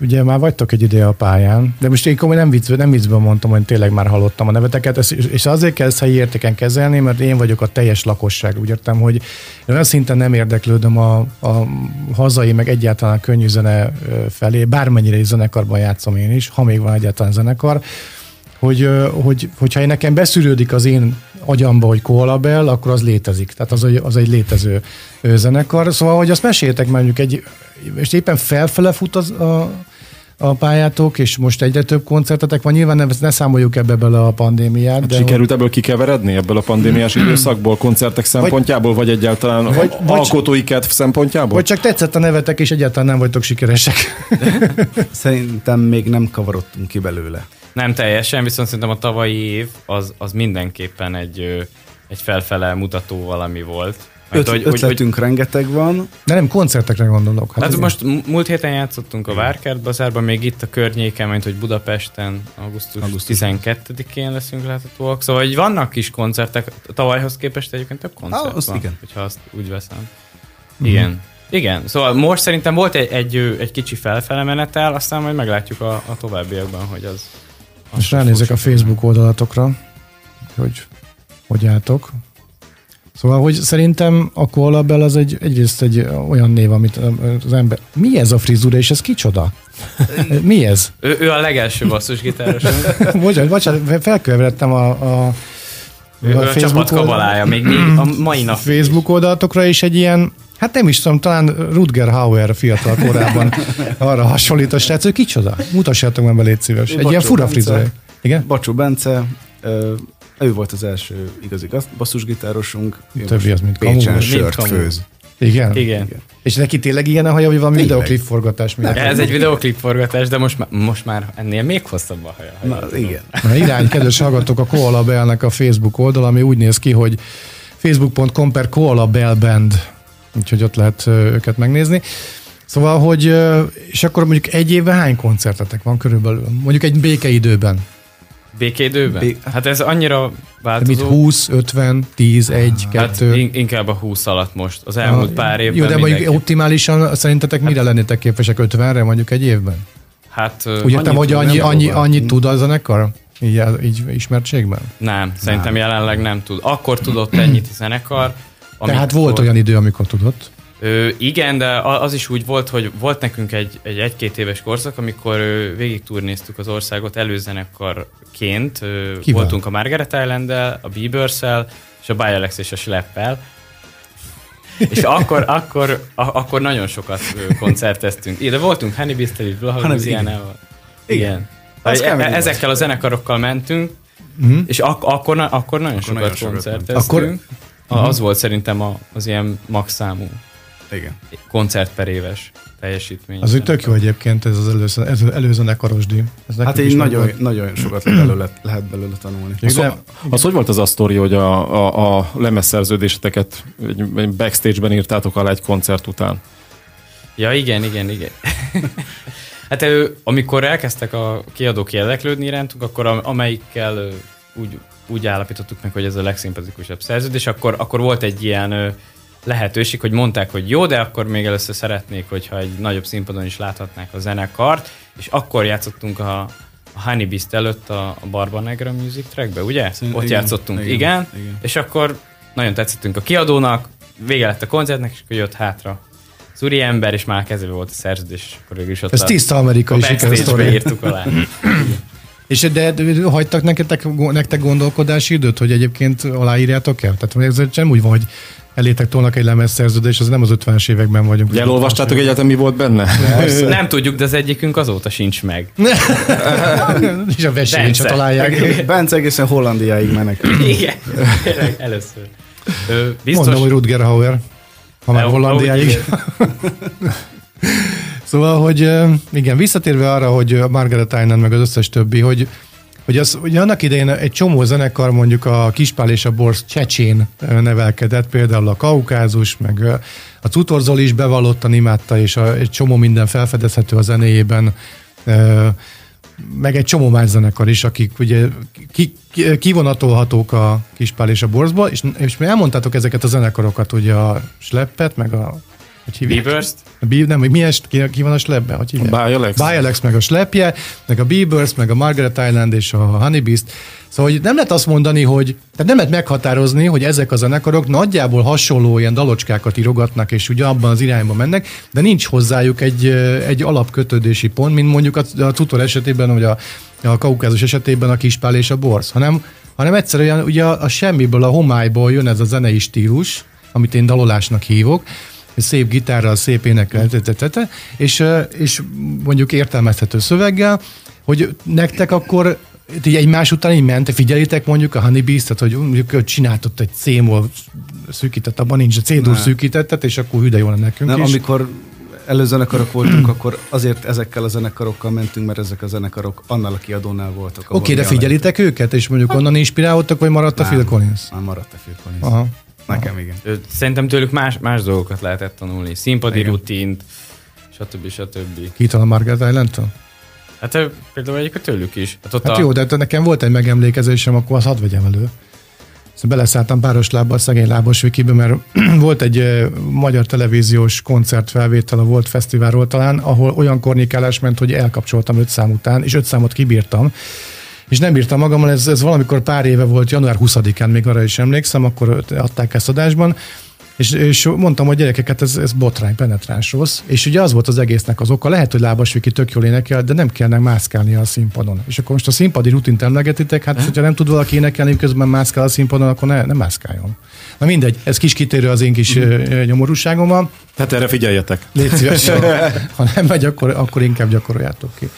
Speaker 1: ugye már vagytok egy ideje a pályán, de most én komoly nem, vicc, nem viccből mondtam, hogy tényleg már hallottam a neveteket, és azért kell ezt helyi értéken kezelni, mert én vagyok a teljes lakosság. Úgy értem, hogy én olyan szinten nem érdeklődöm a, a hazai, meg egyáltalán a könnyű zene felé, bármennyire is zenekarban játszom én is, ha még van egyáltalán zenekar, hogy, hogy, hogyha én nekem beszűrődik az én agyamba, hogy Koala Bell, akkor az létezik. Tehát az, egy- az egy létező zenekar. Szóval, hogy azt meséltek mondjuk egy, és éppen felfele fut az, a, a pályátok, és most egyre több koncertetek van. Nyilván ne, ne számoljuk ebbe bele a pandémiát.
Speaker 2: Hát
Speaker 1: de
Speaker 2: sikerült ebből kikeveredni ebből a pandémiás időszakból, koncertek szempontjából, vagy egyáltalán
Speaker 1: vagy-
Speaker 2: vagy,
Speaker 1: vagy-
Speaker 2: alkotói kedv szempontjából?
Speaker 1: Vagy csak tetszett a nevetek, és egyáltalán nem vagytok sikeresek.
Speaker 7: Szerintem még nem kavarodtunk ki belőle.
Speaker 6: Nem teljesen, viszont szerintem a tavalyi év az, az mindenképpen egy, egy felfele mutató valami volt.
Speaker 7: Öt,
Speaker 6: hogy, hogy, hogy,
Speaker 7: ötletünk rengeteg van.
Speaker 1: De nem koncertekre gondolok.
Speaker 6: Hát
Speaker 1: ez-
Speaker 6: most múlt héten játszottunk a Várkert bazárban, még itt a környéken, mint hogy Budapesten augusztus, augusztus 12-én leszünk láthatóak. Szóval hogy vannak kis koncertek, tavalyhoz képest egyébként több koncert
Speaker 7: Ah, azt
Speaker 6: van,
Speaker 7: igen.
Speaker 6: hogyha azt úgy veszem. Igen. Igen, szóval most szerintem volt egy, egy, egy kicsi felfele menetel, aztán majd meglátjuk a, a továbbiakban, hogy az...
Speaker 1: Most ránézek a. Facebook oldalatokra, hogy hogy álltok. Szóval, hogy szerintem a Koala Bell az egy, egyrészt egy olyan név, amit az ember... Mi ez a frizura, és ez kicsoda? Mi ez?
Speaker 6: Ő, ő a legelső basszusgitáros.
Speaker 1: Bocsánat, bocsánat, felköveredtem a, a,
Speaker 6: ő, ő a csapat kabalája, még, még a mai nap.
Speaker 1: Facebook oldalatokra is egy ilyen, hát nem is tudom, talán Rutger Hauer fiatal korában arra hasonlít a srác, hogy kicsoda? Mutassátok meg be, légy szíves. Egy
Speaker 7: Bacsó
Speaker 1: ilyen fura frizura. Igen?
Speaker 7: Bacsó Bence, ö, ő volt az első igazi gaz- basszusgitárosunk.
Speaker 1: Többi az, mint
Speaker 7: Pécsen
Speaker 1: kamu.
Speaker 7: sört
Speaker 6: kamu.
Speaker 7: főz.
Speaker 1: Igen?
Speaker 6: Igen.
Speaker 1: És neki tényleg ilyen a haja, vagy valami videoklip forgatás miatt?
Speaker 6: Ez egy videoklip forgatás, de most, már- most már ennél még hosszabb a haja. ha
Speaker 7: Na,
Speaker 6: tudom.
Speaker 7: igen.
Speaker 1: Na, irány, kedves hallgatók, a Koala Bellnek a Facebook oldal, ami úgy néz ki, hogy facebook.com per Koala Bell Band, úgyhogy ott lehet őket megnézni. Szóval, hogy, és akkor mondjuk egy évben hány koncertetek van körülbelül? Mondjuk egy békeidőben.
Speaker 6: Békédőben?
Speaker 7: Bé-
Speaker 6: Hát ez annyira
Speaker 1: De mit
Speaker 6: változó.
Speaker 1: 20, 50, 10, 1,
Speaker 6: Hát
Speaker 1: 2.
Speaker 6: in- inkább a 20 alatt most. Az elmúlt pár évben
Speaker 1: Jó, de mondjuk
Speaker 6: mindenki.
Speaker 1: optimálisan szerintetek mire lennétek képesek 50-re mondjuk egy évben?
Speaker 6: Hát
Speaker 1: Úgy értem, hogy annyi,
Speaker 7: nem
Speaker 1: annyi, annyit tud a zenekar? Így, így ismertségben?
Speaker 6: nem, szerintem jelenleg nem tud. Akkor tudott ennyit a zenekar.
Speaker 1: Tehát volt olyan idő, amikor tudott.
Speaker 6: Ö, igen, de az is úgy volt, hogy volt nekünk egy, egy egy-két éves korszak, amikor ö, végig turnéztuk az országot előzenekarként. Ö,
Speaker 1: Kivel?
Speaker 6: voltunk a Margaret island a beavers és a Bialex és a Schleppel. És akkor, akkor, a, akkor nagyon sokat koncerteztünk. Ide voltunk is,
Speaker 7: Honey-
Speaker 6: Louisiana-val.
Speaker 7: Igen.
Speaker 6: Igen. Igen.
Speaker 7: volt.
Speaker 6: Ezekkel a zenekarokkal mentünk,
Speaker 1: Mhm.
Speaker 6: és ak- akkor, na- akkor nagyon sokat
Speaker 7: nagyon sokat
Speaker 6: koncerteztünk.
Speaker 1: Akkor-
Speaker 6: A- Az volt szerintem a, az ilyen max számú
Speaker 7: Igen.
Speaker 6: koncert per éves teljesítmény.
Speaker 1: Az úgy tök jó egyébként ez az előző, ez az előzenekaros díj. Ez
Speaker 7: Hát így nagyon,
Speaker 1: megvolt.
Speaker 7: nagyon sokat lehet belőle, lehet belőle tanulni.
Speaker 2: Az,
Speaker 1: de-
Speaker 2: az hogy volt az a sztori, hogy a, a, a lemezszerződéseteket egy, egy backstage-ben írtátok alá egy koncert után?
Speaker 6: Ja, igen, igen, igen. hát ő, amikor elkezdtek a kiadók érdeklődni irántunk, akkor am- amelyikkel úgy, úgy állapítottuk meg, hogy ez a legszimpatikusabb szerződés, akkor, akkor volt egy ilyen ö, lehetőség, hogy mondták, hogy jó, de akkor még először szeretnék, hogyha egy nagyobb színpadon is láthatnák a zenekart, és akkor játszottunk a, a Honey Beast előtt a, a Barba Negra Music Trackbe, ugye?
Speaker 7: Szerint-
Speaker 6: Ott
Speaker 7: igen,
Speaker 6: játszottunk, igen,
Speaker 7: igen,
Speaker 6: igen, és akkor nagyon tetszettünk a kiadónak, vége lett a koncertnek, és akkor jött hátra az úri ember, és már kezébe volt a szerződés, és akkor végül is ott
Speaker 1: Ez
Speaker 6: a,
Speaker 1: tiszta amerikai sikersztori.
Speaker 6: írtuk alá.
Speaker 1: És de, de hagytak nektek, nektek gondolkodási időt, hogy egyébként aláírjátok el? Tehát ez sem úgy van, hogy elétek tolnak egy lemezszerződés, az nem az 50-es években vagyunk.
Speaker 2: Ugye elolvastátok egyáltalán, mi volt benne?
Speaker 6: Nem tudjuk, de az egyikünk azóta sincs meg.
Speaker 1: És a
Speaker 6: Bence.
Speaker 1: se találják.
Speaker 7: Bence egészen Hollandiáig menekül.
Speaker 6: Igen, először. Ö, biztos,
Speaker 1: Mondom, hogy Rutger Hauer, ha már
Speaker 6: Ahogy-
Speaker 1: Hollandiáig. Szóval, hogy igen, visszatérve arra, hogy a Margaret Island meg az összes többi, hogy hogy az, ugye annak idején egy csomó zenekar mondjuk a Kispál és a Borsz csecsén nevelkedett, például a Kaukázus, meg a Cutorzol is bevallottan imádta, és a, egy csomó minden felfedezhető a zenéjében, meg egy csomó más zenekar is, akik ugye ki, ki, kivonatolhatók a Kispál és a Borzból, és, és mi elmondtátok ezeket a zenekarokat, ugye a Sleppet, meg a hogy hívják?
Speaker 6: Beavers-t?
Speaker 1: A Bie- nem, hogy mi, est, ki, ki van a Sleppbe? Hogy hívják?
Speaker 2: Bialex.
Speaker 1: Bialex, meg a Slepje, meg a Beavers, meg a Margaret Island és a Honey Beast. Szóval hogy nem lehet azt mondani, hogy tehát nem lehet meghatározni, hogy ezek a zenekarok nagyjából hasonló ilyen dalocskákat írogatnak, és ugye abban az irányba mennek, de nincs hozzájuk egy, egy alapkötődési pont, mint mondjuk a, a Tutor esetében, vagy a, a Kaukázus esetében a Kispál és a Borz, hanem, hanem egyszerűen ugye a, a semmiből, a homályból jön ez a zenei stílus, amit én dalolásnak hívok, szép gitárral, szép énekkel, és, és mondjuk értelmezhető szöveggel, hogy nektek akkor így egymás után így ment, figyelitek mondjuk a Honey Beast, tehát hogy mondjuk csináltott egy C-mol szűkített, abban nincs, a C-dur szűkítettet, és akkor hüde jó lenne nekünk
Speaker 7: Nem,
Speaker 1: is.
Speaker 7: amikor előzenekarok voltunk, akkor azért ezekkel a zenekarokkal mentünk, mert ezek a zenekarok annál a kiadónál voltak.
Speaker 1: Oké, de
Speaker 7: mi a
Speaker 1: figyelitek őket, és mondjuk onnan inspirálódtak, vagy maradt a
Speaker 7: Nem.
Speaker 1: Phil Collins?
Speaker 7: Már maradt a Phil Collins.
Speaker 1: Aha.
Speaker 7: Nekem igen.
Speaker 6: Szerintem tőlük más, más dolgokat lehetett tanulni. Színpadi
Speaker 7: Igen.
Speaker 6: rutint, stb. stb.
Speaker 1: Kitől a Margaret Island-től?
Speaker 6: Hát ö, például egyik tőlük is. Hát ott
Speaker 1: Hát
Speaker 6: a,
Speaker 1: jó, de hát nekem volt egy megemlékezésem, akkor azt hadd vegyem elő. Szóval beleszálltam páros lábbal a szegény lábos vikibe, mert volt egy magyar televíziós koncertfelvétel a Volt Fesztiválról talán, ahol olyan kornikálás ment, hogy elkapcsoltam öt szám után, és öt számot kibírtam. És nem bírtam magammal, ez, ez valamikor pár éve volt, január 20-án, még arra is emlékszem, akkor adták ezt adásban, és, és mondtam, hogy gyerekeket, ez, ez botrány, penetráns rossz. És ugye az volt az egésznek az oka, lehet, hogy Lábas Viki tök jól énekel, de nem kellene mászkálni a színpadon. És akkor most a színpadi rutint emlegetitek, hát hogyha nem tud valaki énekelni, közben mászkál a színpadon, akkor ne, ne mászkáljon. Na mindegy, ez kis kitérő az én kis mm. nyomorúságommal.
Speaker 2: Hát erre figyeljetek.
Speaker 1: Légy szíves, ha nem megy, akkor, akkor inkább gyakoroljátok ki.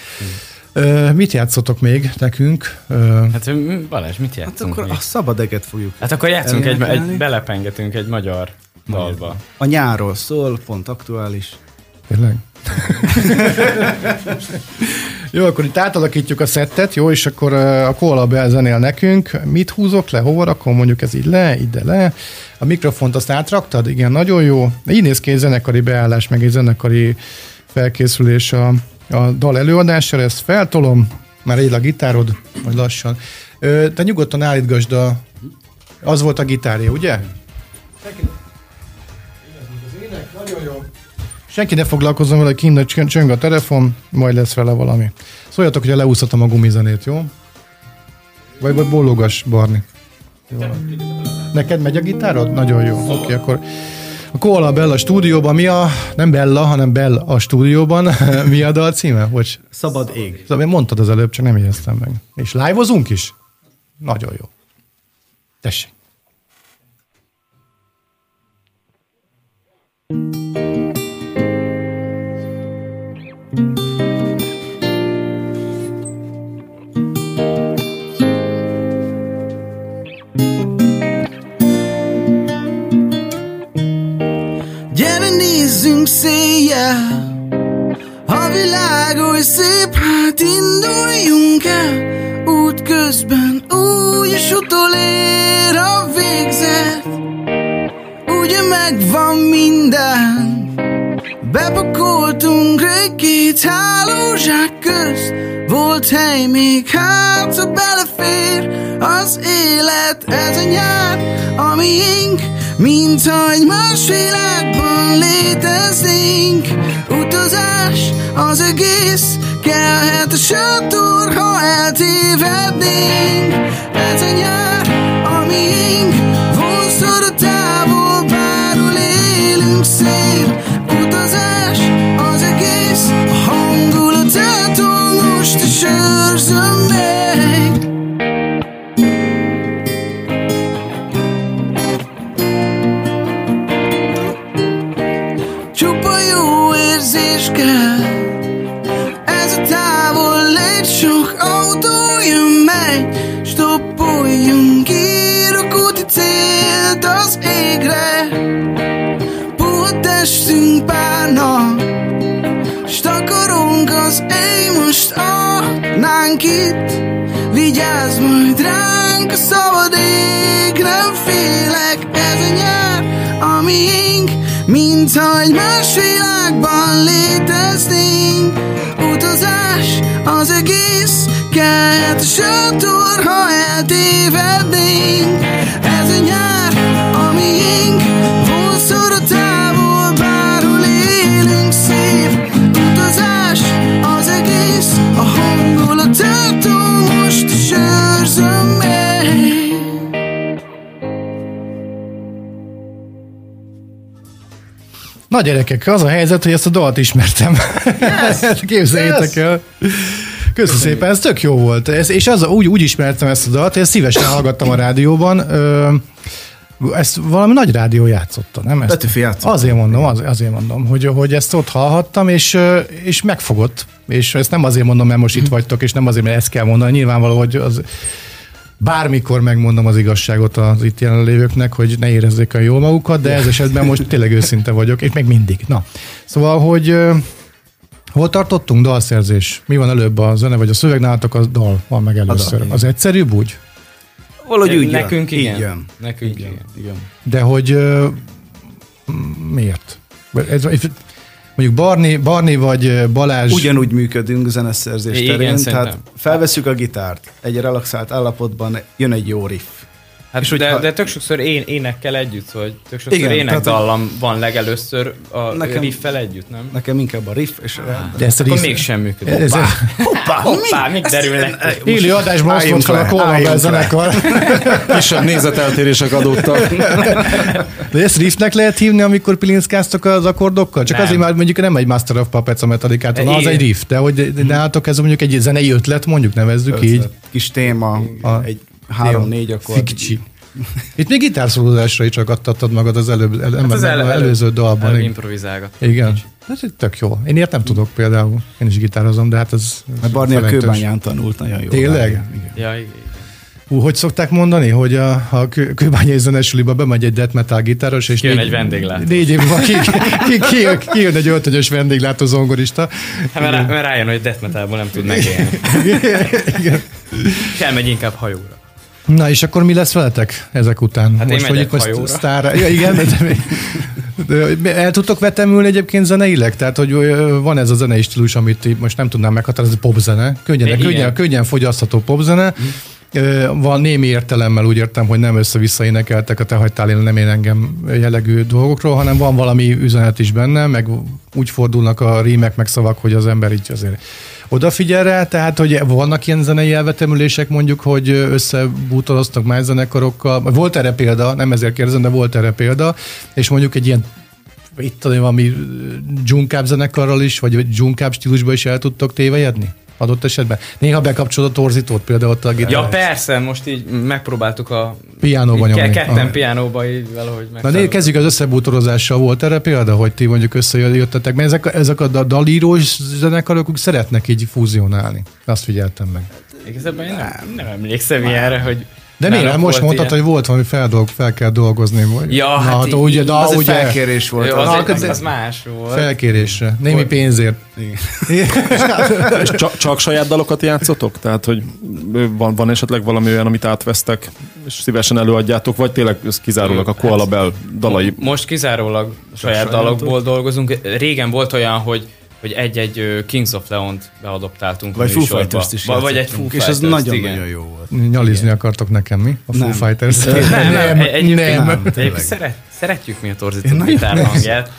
Speaker 1: Ö, mit játszotok még nekünk? Ö,
Speaker 6: Hát Balázs, mit
Speaker 7: Hát
Speaker 6: játszunk
Speaker 7: akkor
Speaker 6: mi?
Speaker 7: a szabad eget fogjuk.
Speaker 6: Hát akkor játszunk egy, egy, belepengetünk egy magyar dalba.
Speaker 7: A nyárról szól, pont aktuális.
Speaker 1: Tényleg? jó, akkor itt átalakítjuk a szettet, jó, és akkor a Koala zenél nekünk. Mit húzok le, hova rakom, mondjuk ez így le, ide le. A mikrofont azt átraktad? Igen, nagyon jó. Így néz ki egy zenekari beállás, meg egy zenekari felkészülés a, a dal előadására. Ezt feltolom, már egy a gitárod, vagy lassan. Te nyugodtan állítgasd a... Az volt a gitárja, ugye? Senki ne foglalkozzon vele, kint csöng- a telefon, majd lesz vele valami. Szóljatok, hogy leúszhatom a gumizenét, jó? Vagy, vagy bólogas, Barni. Jó. Neked megy a gitárod? Nagyon jó. Oké, akkor a Koala Bella stúdióban mi a, nem Bella, hanem Bella a stúdióban, mi a dal címe? Bocs.
Speaker 7: Szabad ég.
Speaker 1: Szóval mondtad az előbb, csak nem éreztem meg. És live-ozunk is? Nagyon jó. Tessék.
Speaker 8: Széjjel A világ oly szép, hát induljunk el Út közben úgyis utolér a végzet. Ugye megvan minden. Bepakoltunk rég-két hálózsák közt. Volt hely még hát, belefér. Az élet Ez a nyár, amiink mint hogy más világban léteznénk. Utazás az egész Kellhet a sátor, ha eltévednénk. Ez a nyár, amiink Vonzod a
Speaker 1: gyerekek, az a helyzet, hogy ezt a dalt ismertem. Yes, Képzeljétek el. Köszönöm szépen, ez tök jó volt. Ez, és az, úgy, úgy ismertem ezt a dalt, hogy ezt szívesen hallgattam a rádióban. Ö, ezt valami nagy rádió játszotta, nem? Ezt,
Speaker 7: Petőfi játszotta.
Speaker 1: Azért mondom, az, azért mondom, hogy, hogy ezt ott hallhattam, és, és megfogott. És ezt nem azért mondom, mert most itt vagytok, és nem azért, mert ezt kell mondani. Nyilvánvaló, hogy az, bármikor megmondom az igazságot az itt jelenlévőknek, hogy ne érezzék olyan jól magukat, de ez esetben most tényleg őszinte vagyok, és még mindig. Na, szóval, hogy hol tartottunk? Dalszerzés. Mi van előbb, a zene vagy a szöveg nálatok? A dal van meg először. Az egyszerűbb úgy?
Speaker 7: Valahogy úgy jön.
Speaker 6: Nekünk igen.
Speaker 7: Így jön.
Speaker 6: Nekünk igen.
Speaker 7: Igen.
Speaker 1: De hogy miért? Ez, mondjuk Barni, Barni vagy Balázs...
Speaker 7: Ugyanúgy működünk zeneszerzés
Speaker 6: Igen,
Speaker 7: terén,
Speaker 6: szerintem.
Speaker 7: tehát felveszük a gitárt, egy relaxált állapotban jön egy jó riff.
Speaker 6: Hát
Speaker 7: És
Speaker 6: de,
Speaker 7: hogyha-
Speaker 6: de tök sokszor én, énekkel együtt, vagy tök sokszor
Speaker 7: Igen,
Speaker 6: énekdallam van legelőször a
Speaker 7: Nekem-
Speaker 6: riffel együtt, nem?
Speaker 7: Nekem inkább a riff, és
Speaker 1: de ezt a
Speaker 6: Akkor
Speaker 1: rész-
Speaker 6: mégsem működik.
Speaker 1: Ez, ez,
Speaker 7: hoppá,
Speaker 6: Hoppá, még derülnek.
Speaker 1: élő adásban
Speaker 7: álljunk
Speaker 1: fel a Kolmabel zenekar.
Speaker 2: Kisebb nézeteltérések adottak.
Speaker 1: De ezt riffnek lehet hívni, amikor pilinszkáztok az akkordokkal? Csak
Speaker 6: Nem.
Speaker 1: azért már mondjuk nem egy Master of Puppets a Metallicától, az egy riff, de hogy nálatok ez mondjuk egy zenei ötlet, mondjuk nevezzük így.
Speaker 7: Kis téma,
Speaker 1: A-
Speaker 7: egy három-négy akkor.
Speaker 1: Fikcsi. Itt még gitárszólózásra is csak adtattad magad az előbb, el,
Speaker 6: Hát az
Speaker 1: el,
Speaker 6: el,
Speaker 1: előző dalban.
Speaker 6: El,
Speaker 1: igen.
Speaker 6: improvizálgat.
Speaker 1: Igen. Ez egy tök jó. Én ilyet nem tudok például. Én is gitározom, de hát ez...
Speaker 7: Mert Barni a kőbányán tanult nagyon jó.
Speaker 1: Tényleg?
Speaker 7: Igen.
Speaker 6: Ja, igen. igen.
Speaker 1: Ú, hogy szokták mondani, hogy a, a kő- kőbányai zenesuliba bemegy egy death metal gitáros, és
Speaker 6: Jön
Speaker 1: négy-
Speaker 6: egy vendéglátó.
Speaker 1: Négy év múlva ki, ki, ki, ki, kijön egy öltönyös vendéglátó zongorista.
Speaker 6: Hát mert, mert rájön, hogy death metalból nem tud megélni.
Speaker 1: Igen.
Speaker 6: És elmegy inkább hajóra.
Speaker 1: Na és akkor mi lesz veletek ezek után?
Speaker 6: Hát én megyek
Speaker 1: most
Speaker 6: hajóra.
Speaker 1: sztárra. Ja, igen, de, de el tudtok vetemülni egyébként zeneileg? Tehát, hogy van ez a zenei stílus, amit most nem tudnám meghatározni, popzene. Könnyen, könnyen, könnyen fogyasztható popzene. Ö, Van némi értelemmel úgy értem, hogy nem össze-vissza énekeltek a te hagytál én, nem én engem jellegű dolgokról, hanem van valami üzenet is benne, meg úgy fordulnak a rímek, meg szavak, hogy az ember így azért odafigyel rá, tehát hogy vannak ilyen zenei elvetemülések mondjuk, hogy összebútoroztak más zenekarokkal. Volt erre példa, nem ezért kérdezem, de volt erre példa, és mondjuk egy ilyen itt tudom, valami dzsunkább zenekarral is, vagy dzsunkább stílusban is el tudtok tévejedni? Adott esetben? Néha bekapcsolod a torzítót például ott a gitár.
Speaker 6: Ja persze, most így megpróbáltuk a...
Speaker 1: Piánóba
Speaker 6: így
Speaker 1: nyomni.
Speaker 6: ke- Ketten
Speaker 1: Aha.
Speaker 6: piánóba így valahogy meg.
Speaker 1: Na nézd, kezdjük az összebútorozással. Volt erre példa, hogy ti mondjuk összejöttetek, mert ezek, a- ezek a da- dalírós zenekarok szeretnek így fúzionálni. Azt figyeltem meg.
Speaker 6: Igazából én nem, nem emlékszem ilyenre, hogy...
Speaker 1: De miért? Most
Speaker 6: volt
Speaker 1: mondtad,
Speaker 6: ilyen.
Speaker 1: hogy volt valami feldolg, fel kell dolgozni. Vagy?
Speaker 6: Ja,
Speaker 1: Na,
Speaker 6: hát
Speaker 1: hát ugye, de
Speaker 7: Az egy
Speaker 1: ugye
Speaker 7: felkérés volt.
Speaker 6: Jó,
Speaker 7: az.
Speaker 6: az,
Speaker 1: Na,
Speaker 6: az, az más volt.
Speaker 1: felkérésre. Némi pénzért.
Speaker 2: És csak, csak saját dalokat játszotok? Tehát, hogy van, van esetleg valami olyan, amit átvesztek, és szívesen előadjátok, vagy tényleg ez kizárólag a Koala Bell dalai?
Speaker 6: Most kizárólag saját
Speaker 7: sajátot?
Speaker 6: dalokból dolgozunk. Régen volt olyan, hogy hogy egy-egy Kings of Leon-t beadoptáltunk a
Speaker 7: Vagy Foo
Speaker 6: műsorba.
Speaker 7: Fighters-t is
Speaker 6: Vagy- Vagy egy Foo
Speaker 7: És az
Speaker 6: Fighters-t,
Speaker 7: nagyon-nagyon
Speaker 6: igen.
Speaker 7: jó volt.
Speaker 1: Nyalizni akartok nekem, mi? A Foo
Speaker 7: Nem.
Speaker 1: Fighters.
Speaker 6: Nem, nem,
Speaker 1: nem,
Speaker 6: egyébként,
Speaker 1: nem.
Speaker 6: egyébként szeret, szeretjük mi a torzított gitár hangját.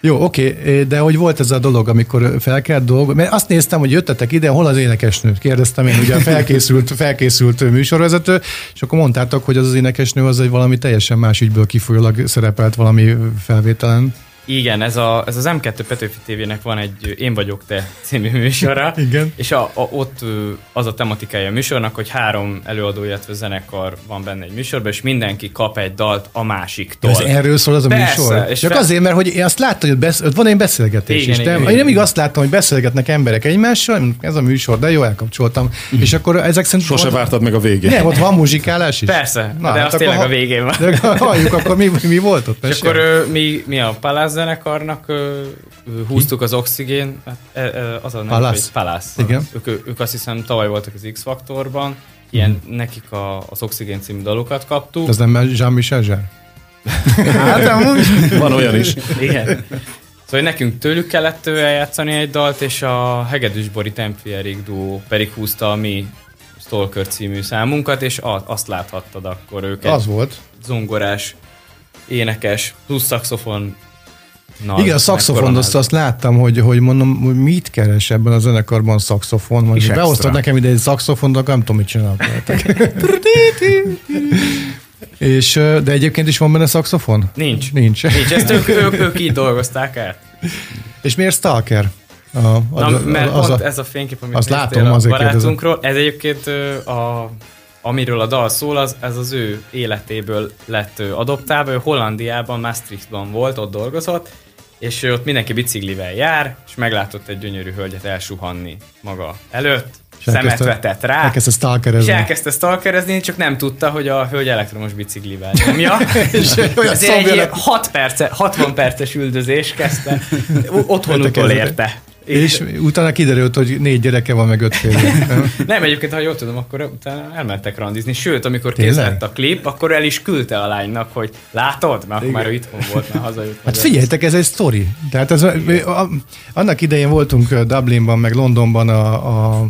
Speaker 1: Jó, oké, de hogy volt ez a dolog, amikor fel kell dolgozni? Mert azt néztem, hogy jöttetek ide, hol az énekesnő? Kérdeztem én, ugye a felkészült, felkészült műsorvezető, és akkor mondtátok, hogy az az énekesnő az egy valami teljesen más ügyből kifolyólag szerepelt valami felvételen.
Speaker 6: Igen, ez, a, ez az M2 Petőfi TV-nek van egy Én vagyok te című műsora.
Speaker 1: Igen.
Speaker 6: És a, a, ott az a tematikája a műsornak, hogy három előadó, illetve zenekar van benne egy műsorban, és mindenki kap egy dalt a másiktól.
Speaker 1: Ez erről szól az a
Speaker 6: Persze,
Speaker 1: műsor?
Speaker 6: és
Speaker 1: Csak
Speaker 6: fel-
Speaker 1: azért, mert hogy én azt láttam, hogy besz... ott van egy beszélgetés
Speaker 6: Igen,
Speaker 1: is.
Speaker 6: igen,
Speaker 1: de
Speaker 6: igen,
Speaker 1: én nem
Speaker 6: igen.
Speaker 1: azt láttam, hogy beszélgetnek emberek egymással, ez a műsor, de jó, elkapcsoltam. És akkor ezek szerint...
Speaker 2: Sose
Speaker 1: ott-
Speaker 2: vártad meg a végét.
Speaker 1: Nem, ott van muzsikálás is?
Speaker 6: Persze, de
Speaker 1: hát
Speaker 6: az tényleg
Speaker 1: ha-
Speaker 6: a végén van.
Speaker 1: De halljuk, akkor mi, mi volt ott?
Speaker 6: És akkor mi, mi a Palász zenekarnak ö, húztuk az oxigén, hát, ö, az a neve,
Speaker 1: Palász?
Speaker 6: hogy Palász.
Speaker 1: Igen.
Speaker 6: Ők, ők azt hiszem tavaly voltak az X-Faktorban, ilyen nekik a, az Oxigén című dalokat kaptuk.
Speaker 1: Ez nem Jean-Michel Zsár?
Speaker 7: Hát amúgy
Speaker 2: Van olyan is.
Speaker 6: Igen. Szóval nekünk tőlük kellett eljátszani egy dalt, és a Hegedűs Bori Templi Erik duó pedig húzta a mi Stalker című számunkat, és a, azt láthattad akkor ők egy
Speaker 1: Az volt.
Speaker 6: zongorás, énekes, plusz szaxofon.
Speaker 1: Igen, a szaxofon, azt, azt láttam, hogy, hogy mondom, hogy mit keres ebben a zenekarban
Speaker 7: És
Speaker 1: beosztod
Speaker 7: extra.
Speaker 1: nekem ide egy szaxofon, de akkor nem tudom, mit csinálok. És, de egyébként is van benne szaxofon?
Speaker 6: Nincs.
Speaker 1: Nincs.
Speaker 6: Nincs, ezt ők, ők, ők így dolgozták el.
Speaker 1: És miért Stalker? A, a,
Speaker 6: Na, mert
Speaker 1: az
Speaker 6: pont
Speaker 1: a,
Speaker 6: ez a fénykép, amit
Speaker 1: azt látom,
Speaker 6: a
Speaker 1: azért
Speaker 6: barátunkról, ez egyébként a, amiről a dal szól, az, ez az ő életéből lett adoptálva. Ő Hollandiában, Maastrichtban volt, ott dolgozott, és ott mindenki biciklivel jár, és meglátott egy gyönyörű hölgyet elsuhanni maga előtt,
Speaker 1: És
Speaker 6: szemet vetett rá,
Speaker 1: elkezdte
Speaker 6: és
Speaker 1: stalkerezni.
Speaker 6: elkezdte stalkerezni, csak nem tudta, hogy a hölgy elektromos biciklivel nyomja.
Speaker 1: És
Speaker 6: Ezért egy
Speaker 1: szomjas-
Speaker 6: ilyen 6 perce, 60 perces üldözés kezdte. Otthon utolérte.
Speaker 1: És utána kiderült, hogy négy gyereke van, meg öt férje.
Speaker 6: Nem, egyébként, ha jól tudom, akkor utána elmentek randizni. Sőt, amikor kész lett a klip, akkor el is küldte a lánynak, hogy látod? Mert akkor már ő itthon volt, mert hazajött.
Speaker 1: Hát figyeljetek, ez egy sztori. Tehát ez, a, annak idején voltunk Dublinban, meg Londonban a, a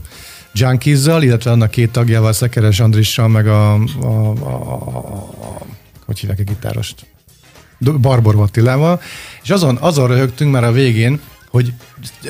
Speaker 1: Junkies-zal, illetve annak két tagjával, Szekeres Andrissal, meg a, a, a, a, a hogy hívják a gitárost? Barbor Attilával, és azon, azon röhögtünk már a végén, hogy,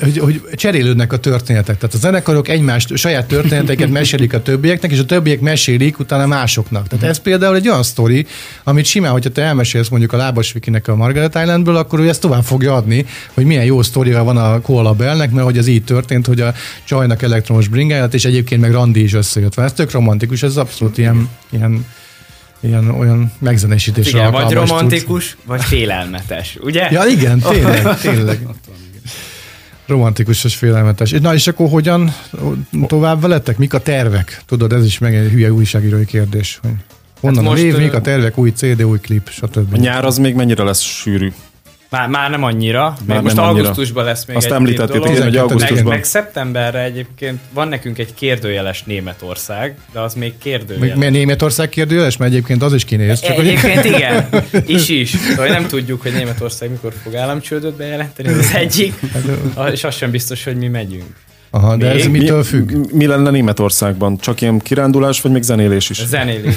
Speaker 1: hogy, hogy cserélődnek a történetek. Tehát a zenekarok egymást, saját történeteiket mesélik a többieknek, és a többiek mesélik utána másoknak. Tehát ez például egy olyan sztori, amit simán, hogyha te elmesélsz mondjuk a Lábas Vikinek a Margaret Islandből, akkor ő ezt tovább fogja adni, hogy milyen jó sztoria van a Koala Bellnek, mert hogy ez így történt, hogy a csajnak elektromos bringáját, és egyébként meg Randi is összejött. vele. Ez tök romantikus, ez abszolút ilyen, ilyen ilyen olyan megzenésítésre
Speaker 6: Igen, vagy romantikus, vagy félelmetes, ugye?
Speaker 1: Ja, igen, tényleg, tényleg. Romantikus és félelmetes. Na és akkor hogyan tovább veletek? Mik a tervek? Tudod, ez is meg egy hülye újságírói kérdés. Hogy honnan
Speaker 6: Hát
Speaker 1: a
Speaker 6: most,
Speaker 1: név,
Speaker 6: ö,
Speaker 1: mik a tervek, új CD, új klip, stb.
Speaker 2: A nyár az még mennyire lesz sűrű?
Speaker 6: Már, már nem annyira. Még
Speaker 2: Már
Speaker 6: most
Speaker 2: annyira.
Speaker 6: augusztusban lesz még
Speaker 2: Azt
Speaker 6: egy
Speaker 2: említettétek,
Speaker 6: dolog.
Speaker 2: igen, hogy
Speaker 6: meg,
Speaker 2: augusztusban.
Speaker 6: meg szeptemberre egyébként van nekünk egy kérdőjeles Németország, de az még
Speaker 1: Még
Speaker 6: kérdőjeles.
Speaker 1: miért Németország kérdőjeles? Mert egyébként az is kinéz. Csak hogy...
Speaker 6: Egyébként igen, is is. Szóval nem tudjuk, hogy Németország mikor fog államcsődöt bejelenteni, ez az egyik, és az sem biztos, hogy mi megyünk.
Speaker 1: Aha, de ez
Speaker 6: Még?
Speaker 1: mitől függ?
Speaker 2: Mi, mi lenne Németországban? Csak ilyen kirándulás, vagy még zenélés is?
Speaker 6: Zenélés.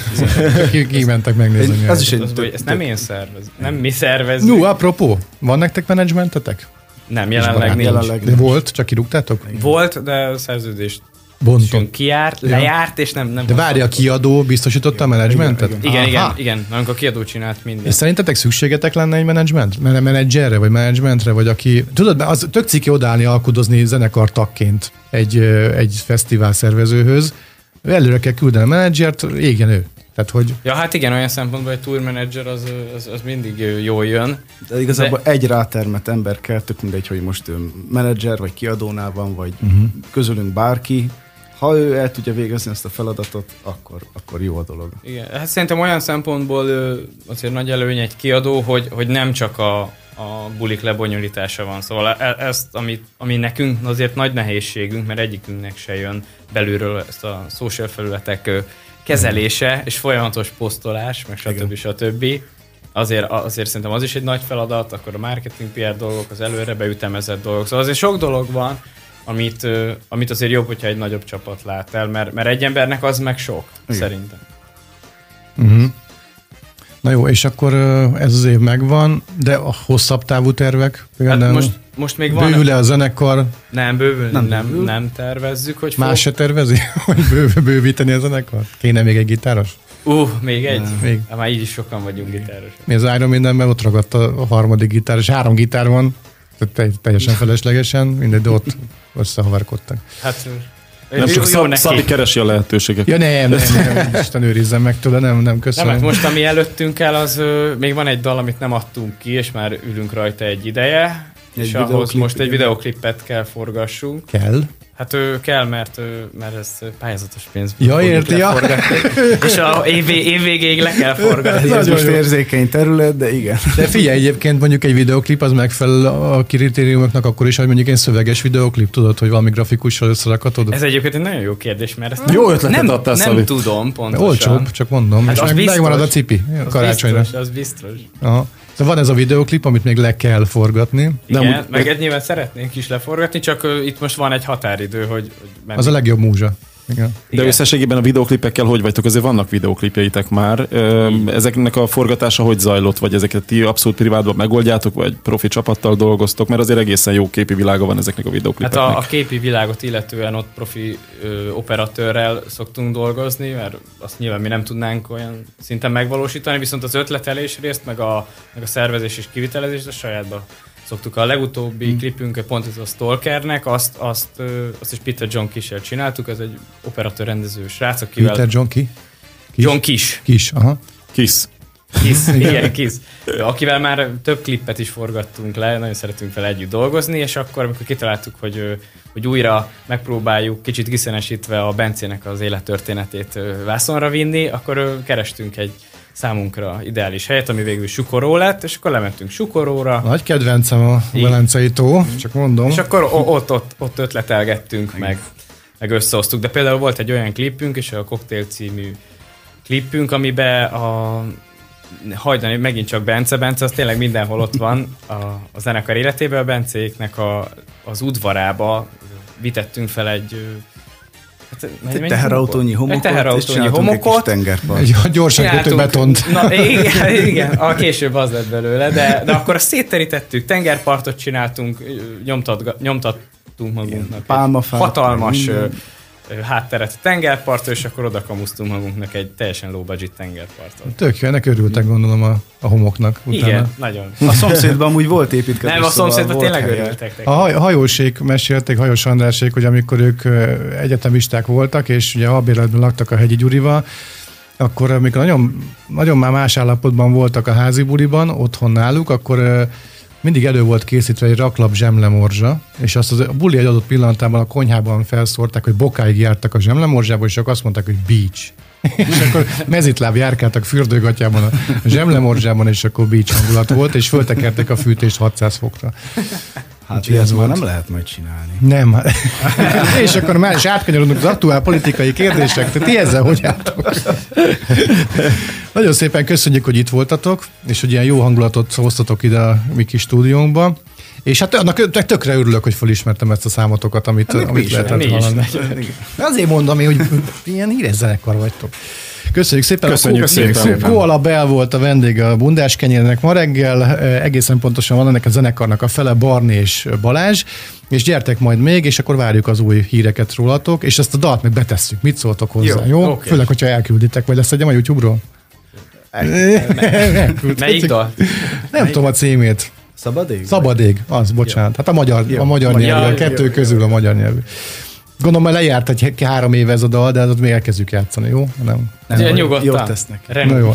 Speaker 1: Ki, ki mentek megnézni.
Speaker 7: Ez
Speaker 1: a-
Speaker 7: is egy tök-
Speaker 6: ezt nem én szervezem, nem mi szervezünk.
Speaker 1: No, apropó, van nektek menedzsmentetek?
Speaker 6: Nem, jelenleg nincs.
Speaker 7: jelenleg
Speaker 1: De volt, csak kirúgtátok?
Speaker 6: Volt, de a szerződést
Speaker 1: Bontott.
Speaker 6: kijárt, lejárt, és nem, nem
Speaker 1: De várja, a kiadó biztosította a menedzsmentet?
Speaker 6: Igen, igen,
Speaker 1: Aha.
Speaker 6: igen. Amikor a kiadó csinált
Speaker 1: És
Speaker 6: mindent.
Speaker 1: szerintetek szükségetek lenne egy menedzsment? Men- Menedzserre, vagy menedzsmentre, vagy aki... Tudod, mert az tök ciki odállni, alkudozni zenekar tagként egy, egy fesztivál szervezőhöz. Előre kell küldeni a menedzsert, égjen ő. Tehát, hogy
Speaker 6: Ja, hát igen, olyan szempontból egy tour manager az, az, az mindig jól jön.
Speaker 7: De igazából egy rátermet ember kell, tök mindegy, hogy most ő menedzser, vagy kiadónál van, vagy uh-huh. közülünk bárki. Ha ő el tudja végezni ezt a feladatot, akkor, akkor jó a dolog.
Speaker 6: Igen, hát szerintem olyan szempontból azért nagy előny egy kiadó, hogy, hogy nem csak a, a bulik lebonyolítása van. Szóval e- ezt, ami, ami nekünk azért nagy nehézségünk, mert egyikünknek se jön belülről ezt a social felületek kezelése, és folyamatos posztolás, meg stb. stb. Azért, azért szerintem az is egy nagy feladat, akkor a marketing PR dolgok, az előre beütemezett dolgok. Szóval azért sok dolog van, amit, amit azért jobb, hogyha egy nagyobb csapat lát el, mert, mert egy embernek az meg sok,
Speaker 7: Igen.
Speaker 6: szerintem.
Speaker 1: Uh-huh. Na jó, és akkor ez az év megvan, de a hosszabb távú tervek?
Speaker 6: Hát
Speaker 1: Például
Speaker 6: most, most még van...
Speaker 1: bővül-e a zenekar?
Speaker 6: Nem, bővül, nem,
Speaker 7: Nem
Speaker 6: nem,
Speaker 7: bővül.
Speaker 6: nem tervezzük, hogy
Speaker 1: Más se tervezi, hogy bőv, bővíteni a zenekar? Kéne még egy gitáros?
Speaker 6: Uh, még egy?
Speaker 1: Még.
Speaker 6: Hát már így is sokan vagyunk gitáros.
Speaker 1: Mi az Iron Maidenben ott ragadt a harmadik gitár, és három gitár van, tehát te- teljesen feleslegesen, mindegy, de ott összehavarkodtak.
Speaker 6: Hát
Speaker 2: Nem csak Szab, Szabi keresi a lehetőségeket.
Speaker 1: Ja nem, nem, nem, Isten őrizzen meg tőle, nem, nem,
Speaker 6: Nem,
Speaker 1: köszönöm.
Speaker 6: hát most ami előttünk el, az még van egy dal, amit nem adtunk ki, és már ülünk rajta egy ideje,
Speaker 7: Egy
Speaker 6: és ahhoz most egy videoklipet kell forgassunk.
Speaker 1: Kell.
Speaker 6: Hát ő kell, mert, ő, mert ez pályázatos pénz.
Speaker 1: Ja, érti, ja.
Speaker 6: És a év, év végéig le kell forgatni.
Speaker 7: Ez
Speaker 1: Nagyon
Speaker 7: most
Speaker 1: jó.
Speaker 7: érzékeny terület, de igen.
Speaker 1: De figyelj, egyébként mondjuk egy videoklip az megfelel a kritériumoknak akkor is, hogy mondjuk egy szöveges videoklip, tudod, hogy valami grafikussal összerakatod.
Speaker 6: Ez egyébként egy nagyon jó kérdés, mert ezt
Speaker 2: Jó ötletet
Speaker 6: nem,
Speaker 2: adtál,
Speaker 6: nem tudom pontosan.
Speaker 1: Olcsóbb, csak mondom,
Speaker 6: Hát
Speaker 1: és
Speaker 6: az
Speaker 1: meg,
Speaker 6: biztos.
Speaker 1: megmarad a cipi
Speaker 6: Az
Speaker 1: karácsonyra.
Speaker 6: biztos, az biztos.
Speaker 1: Aha. Szóval van ez a videoklip, amit még le kell forgatni.
Speaker 6: Igen,
Speaker 2: Nem,
Speaker 6: meg egy nyilván szeretnénk is leforgatni, csak itt most van egy határidő, hogy, hogy.
Speaker 1: Az a legjobb múzsa. Igen.
Speaker 2: De
Speaker 6: Igen.
Speaker 2: összességében a videoklipekkel hogy vagytok? Azért vannak videoklipjeitek már. Ezeknek a forgatása hogy zajlott? Vagy ezeket ti abszolút privátban megoldjátok, vagy profi csapattal dolgoztok? Mert azért egészen jó képi világa van ezeknek a
Speaker 6: Hát
Speaker 2: videoklipeknek.
Speaker 6: a, a képi világot illetően ott profi ö, operatőrrel szoktunk dolgozni, mert azt nyilván mi nem tudnánk olyan szinten megvalósítani, viszont az ötletelés részt, meg a, meg a szervezés és kivitelezés, a sajátba szoktuk. A legutóbbi hmm. klipünk, pont ez a Stalkernek, azt, azt, azt is Peter John Kissel csináltuk, ez egy operatőr rendező srác, akivel...
Speaker 1: Peter John ki? Kis?
Speaker 6: John Kiss.
Speaker 1: Kis, aha.
Speaker 2: Kiss.
Speaker 6: Kiss, igen, Kiss. Akivel már több klippet is forgattunk le, nagyon szeretünk vele együtt dolgozni, és akkor, amikor kitaláltuk, hogy, hogy újra megpróbáljuk kicsit kiszenesítve a Bencének az élettörténetét vászonra vinni, akkor kerestünk egy számunkra ideális helyet, ami végül Sukoró lett, és akkor lementünk Sukoróra,
Speaker 1: Nagy kedvencem a. Velencei tó, csak mondom.
Speaker 6: és akkor ott, ott, ott ötletelgettünk, meg, meg összehoztuk. De például volt egy olyan klipünk, és a Cocktail című klipünk, amiben a hajdani megint csak Bence, Bence az tényleg mindenhol ott van a, a zenekar életében, a Bencéknek a, az udvarába vitettünk fel egy hát,
Speaker 7: Egy teherautónyi homokot,
Speaker 6: Egy teherautónyi
Speaker 7: és csináltunk egy kis
Speaker 6: homokot,
Speaker 1: gyorsan kötő betont.
Speaker 6: Na, igen, igen, a később az lett belőle, de, de akkor azt szétterítettük, tengerpartot csináltunk, nyomtat, nyomtattunk magunknak. egy
Speaker 7: pálmafát,
Speaker 6: Hatalmas
Speaker 7: minden.
Speaker 6: Hátteret a tengerpartra, és akkor oda kamusztunk magunknak egy teljesen low budget tengerpartot.
Speaker 1: Tök jó, ennek örültek gondolom a, a homoknak utána.
Speaker 6: Igen, nagyon.
Speaker 7: A szomszédban amúgy volt építkezés.
Speaker 6: Nem, a
Speaker 7: szóval
Speaker 6: szomszédban
Speaker 7: volt
Speaker 6: tényleg
Speaker 7: helye.
Speaker 6: örültek.
Speaker 1: A haj, hajósék mesélték, hajós Andrásék, hogy amikor ők egyetemisták voltak, és ugye albérletben laktak a hegyi Gyurival, akkor amikor nagyon, nagyon már más állapotban voltak a házi buliban, otthon náluk, akkor mindig elő volt készítve egy raklap zsemlemorzsa, és azt az, a buli egy adott pillanatában a konyhában felszórták, hogy bokáig jártak a zsemlemorzsába, és csak azt mondták, hogy beach. és akkor mezitláb járkáltak fürdőgatjában a zsemlemorzsában, és akkor beach hangulat volt, és föltekertek a fűtést 600 fokra.
Speaker 7: Hát
Speaker 1: Úgyhogy
Speaker 7: ez már nem lehet majd csinálni.
Speaker 1: Nem. és akkor már is átkanyarodunk az aktuál politikai kérdésekre. Ti ezzel hogy álltok? Nagyon szépen köszönjük, hogy itt voltatok, és hogy ilyen jó hangulatot hoztatok ide a mi kis stúdiónkba. És hát annak tök- tökre örülök, hogy felismertem ezt a számotokat, amit,
Speaker 7: Hát mi
Speaker 1: amit lehetett hallani. Azért mondom én, hogy ilyen híres zenekar vagytok. Köszönjük szépen.
Speaker 2: Köszönjük
Speaker 1: a Ko-
Speaker 2: szépen.
Speaker 1: szépen. Koala Bell volt a vendég a bundás kenyérnek ma reggel. Eh, Egészen pontosan van ennek a zenekarnak a fele Barni és Balázs. És gyertek majd még, és akkor várjuk az új híreket rólatok, és ezt a dalt meg betesszük. Mit szóltok hozzá? Jó? jó?
Speaker 6: oké.
Speaker 1: Főleg, hogyha elkülditek, vagy leszedjem a YouTube-ról?
Speaker 6: Melyik dal?
Speaker 1: Nem tudom a címét.
Speaker 7: Szabad ég?
Speaker 1: Szabad ég, az, bocsánat. Hát a magyar, a magyar
Speaker 7: Magyar.
Speaker 1: nyelvű, a kettő közül a magyar nyelvű. Gondolom, már lejárt egy három éve ez a dal, de ott még elkezdjük játszani, jó? Nem.
Speaker 7: Nem,
Speaker 6: nyugodtan.
Speaker 7: jót tesznek.
Speaker 1: Na jó.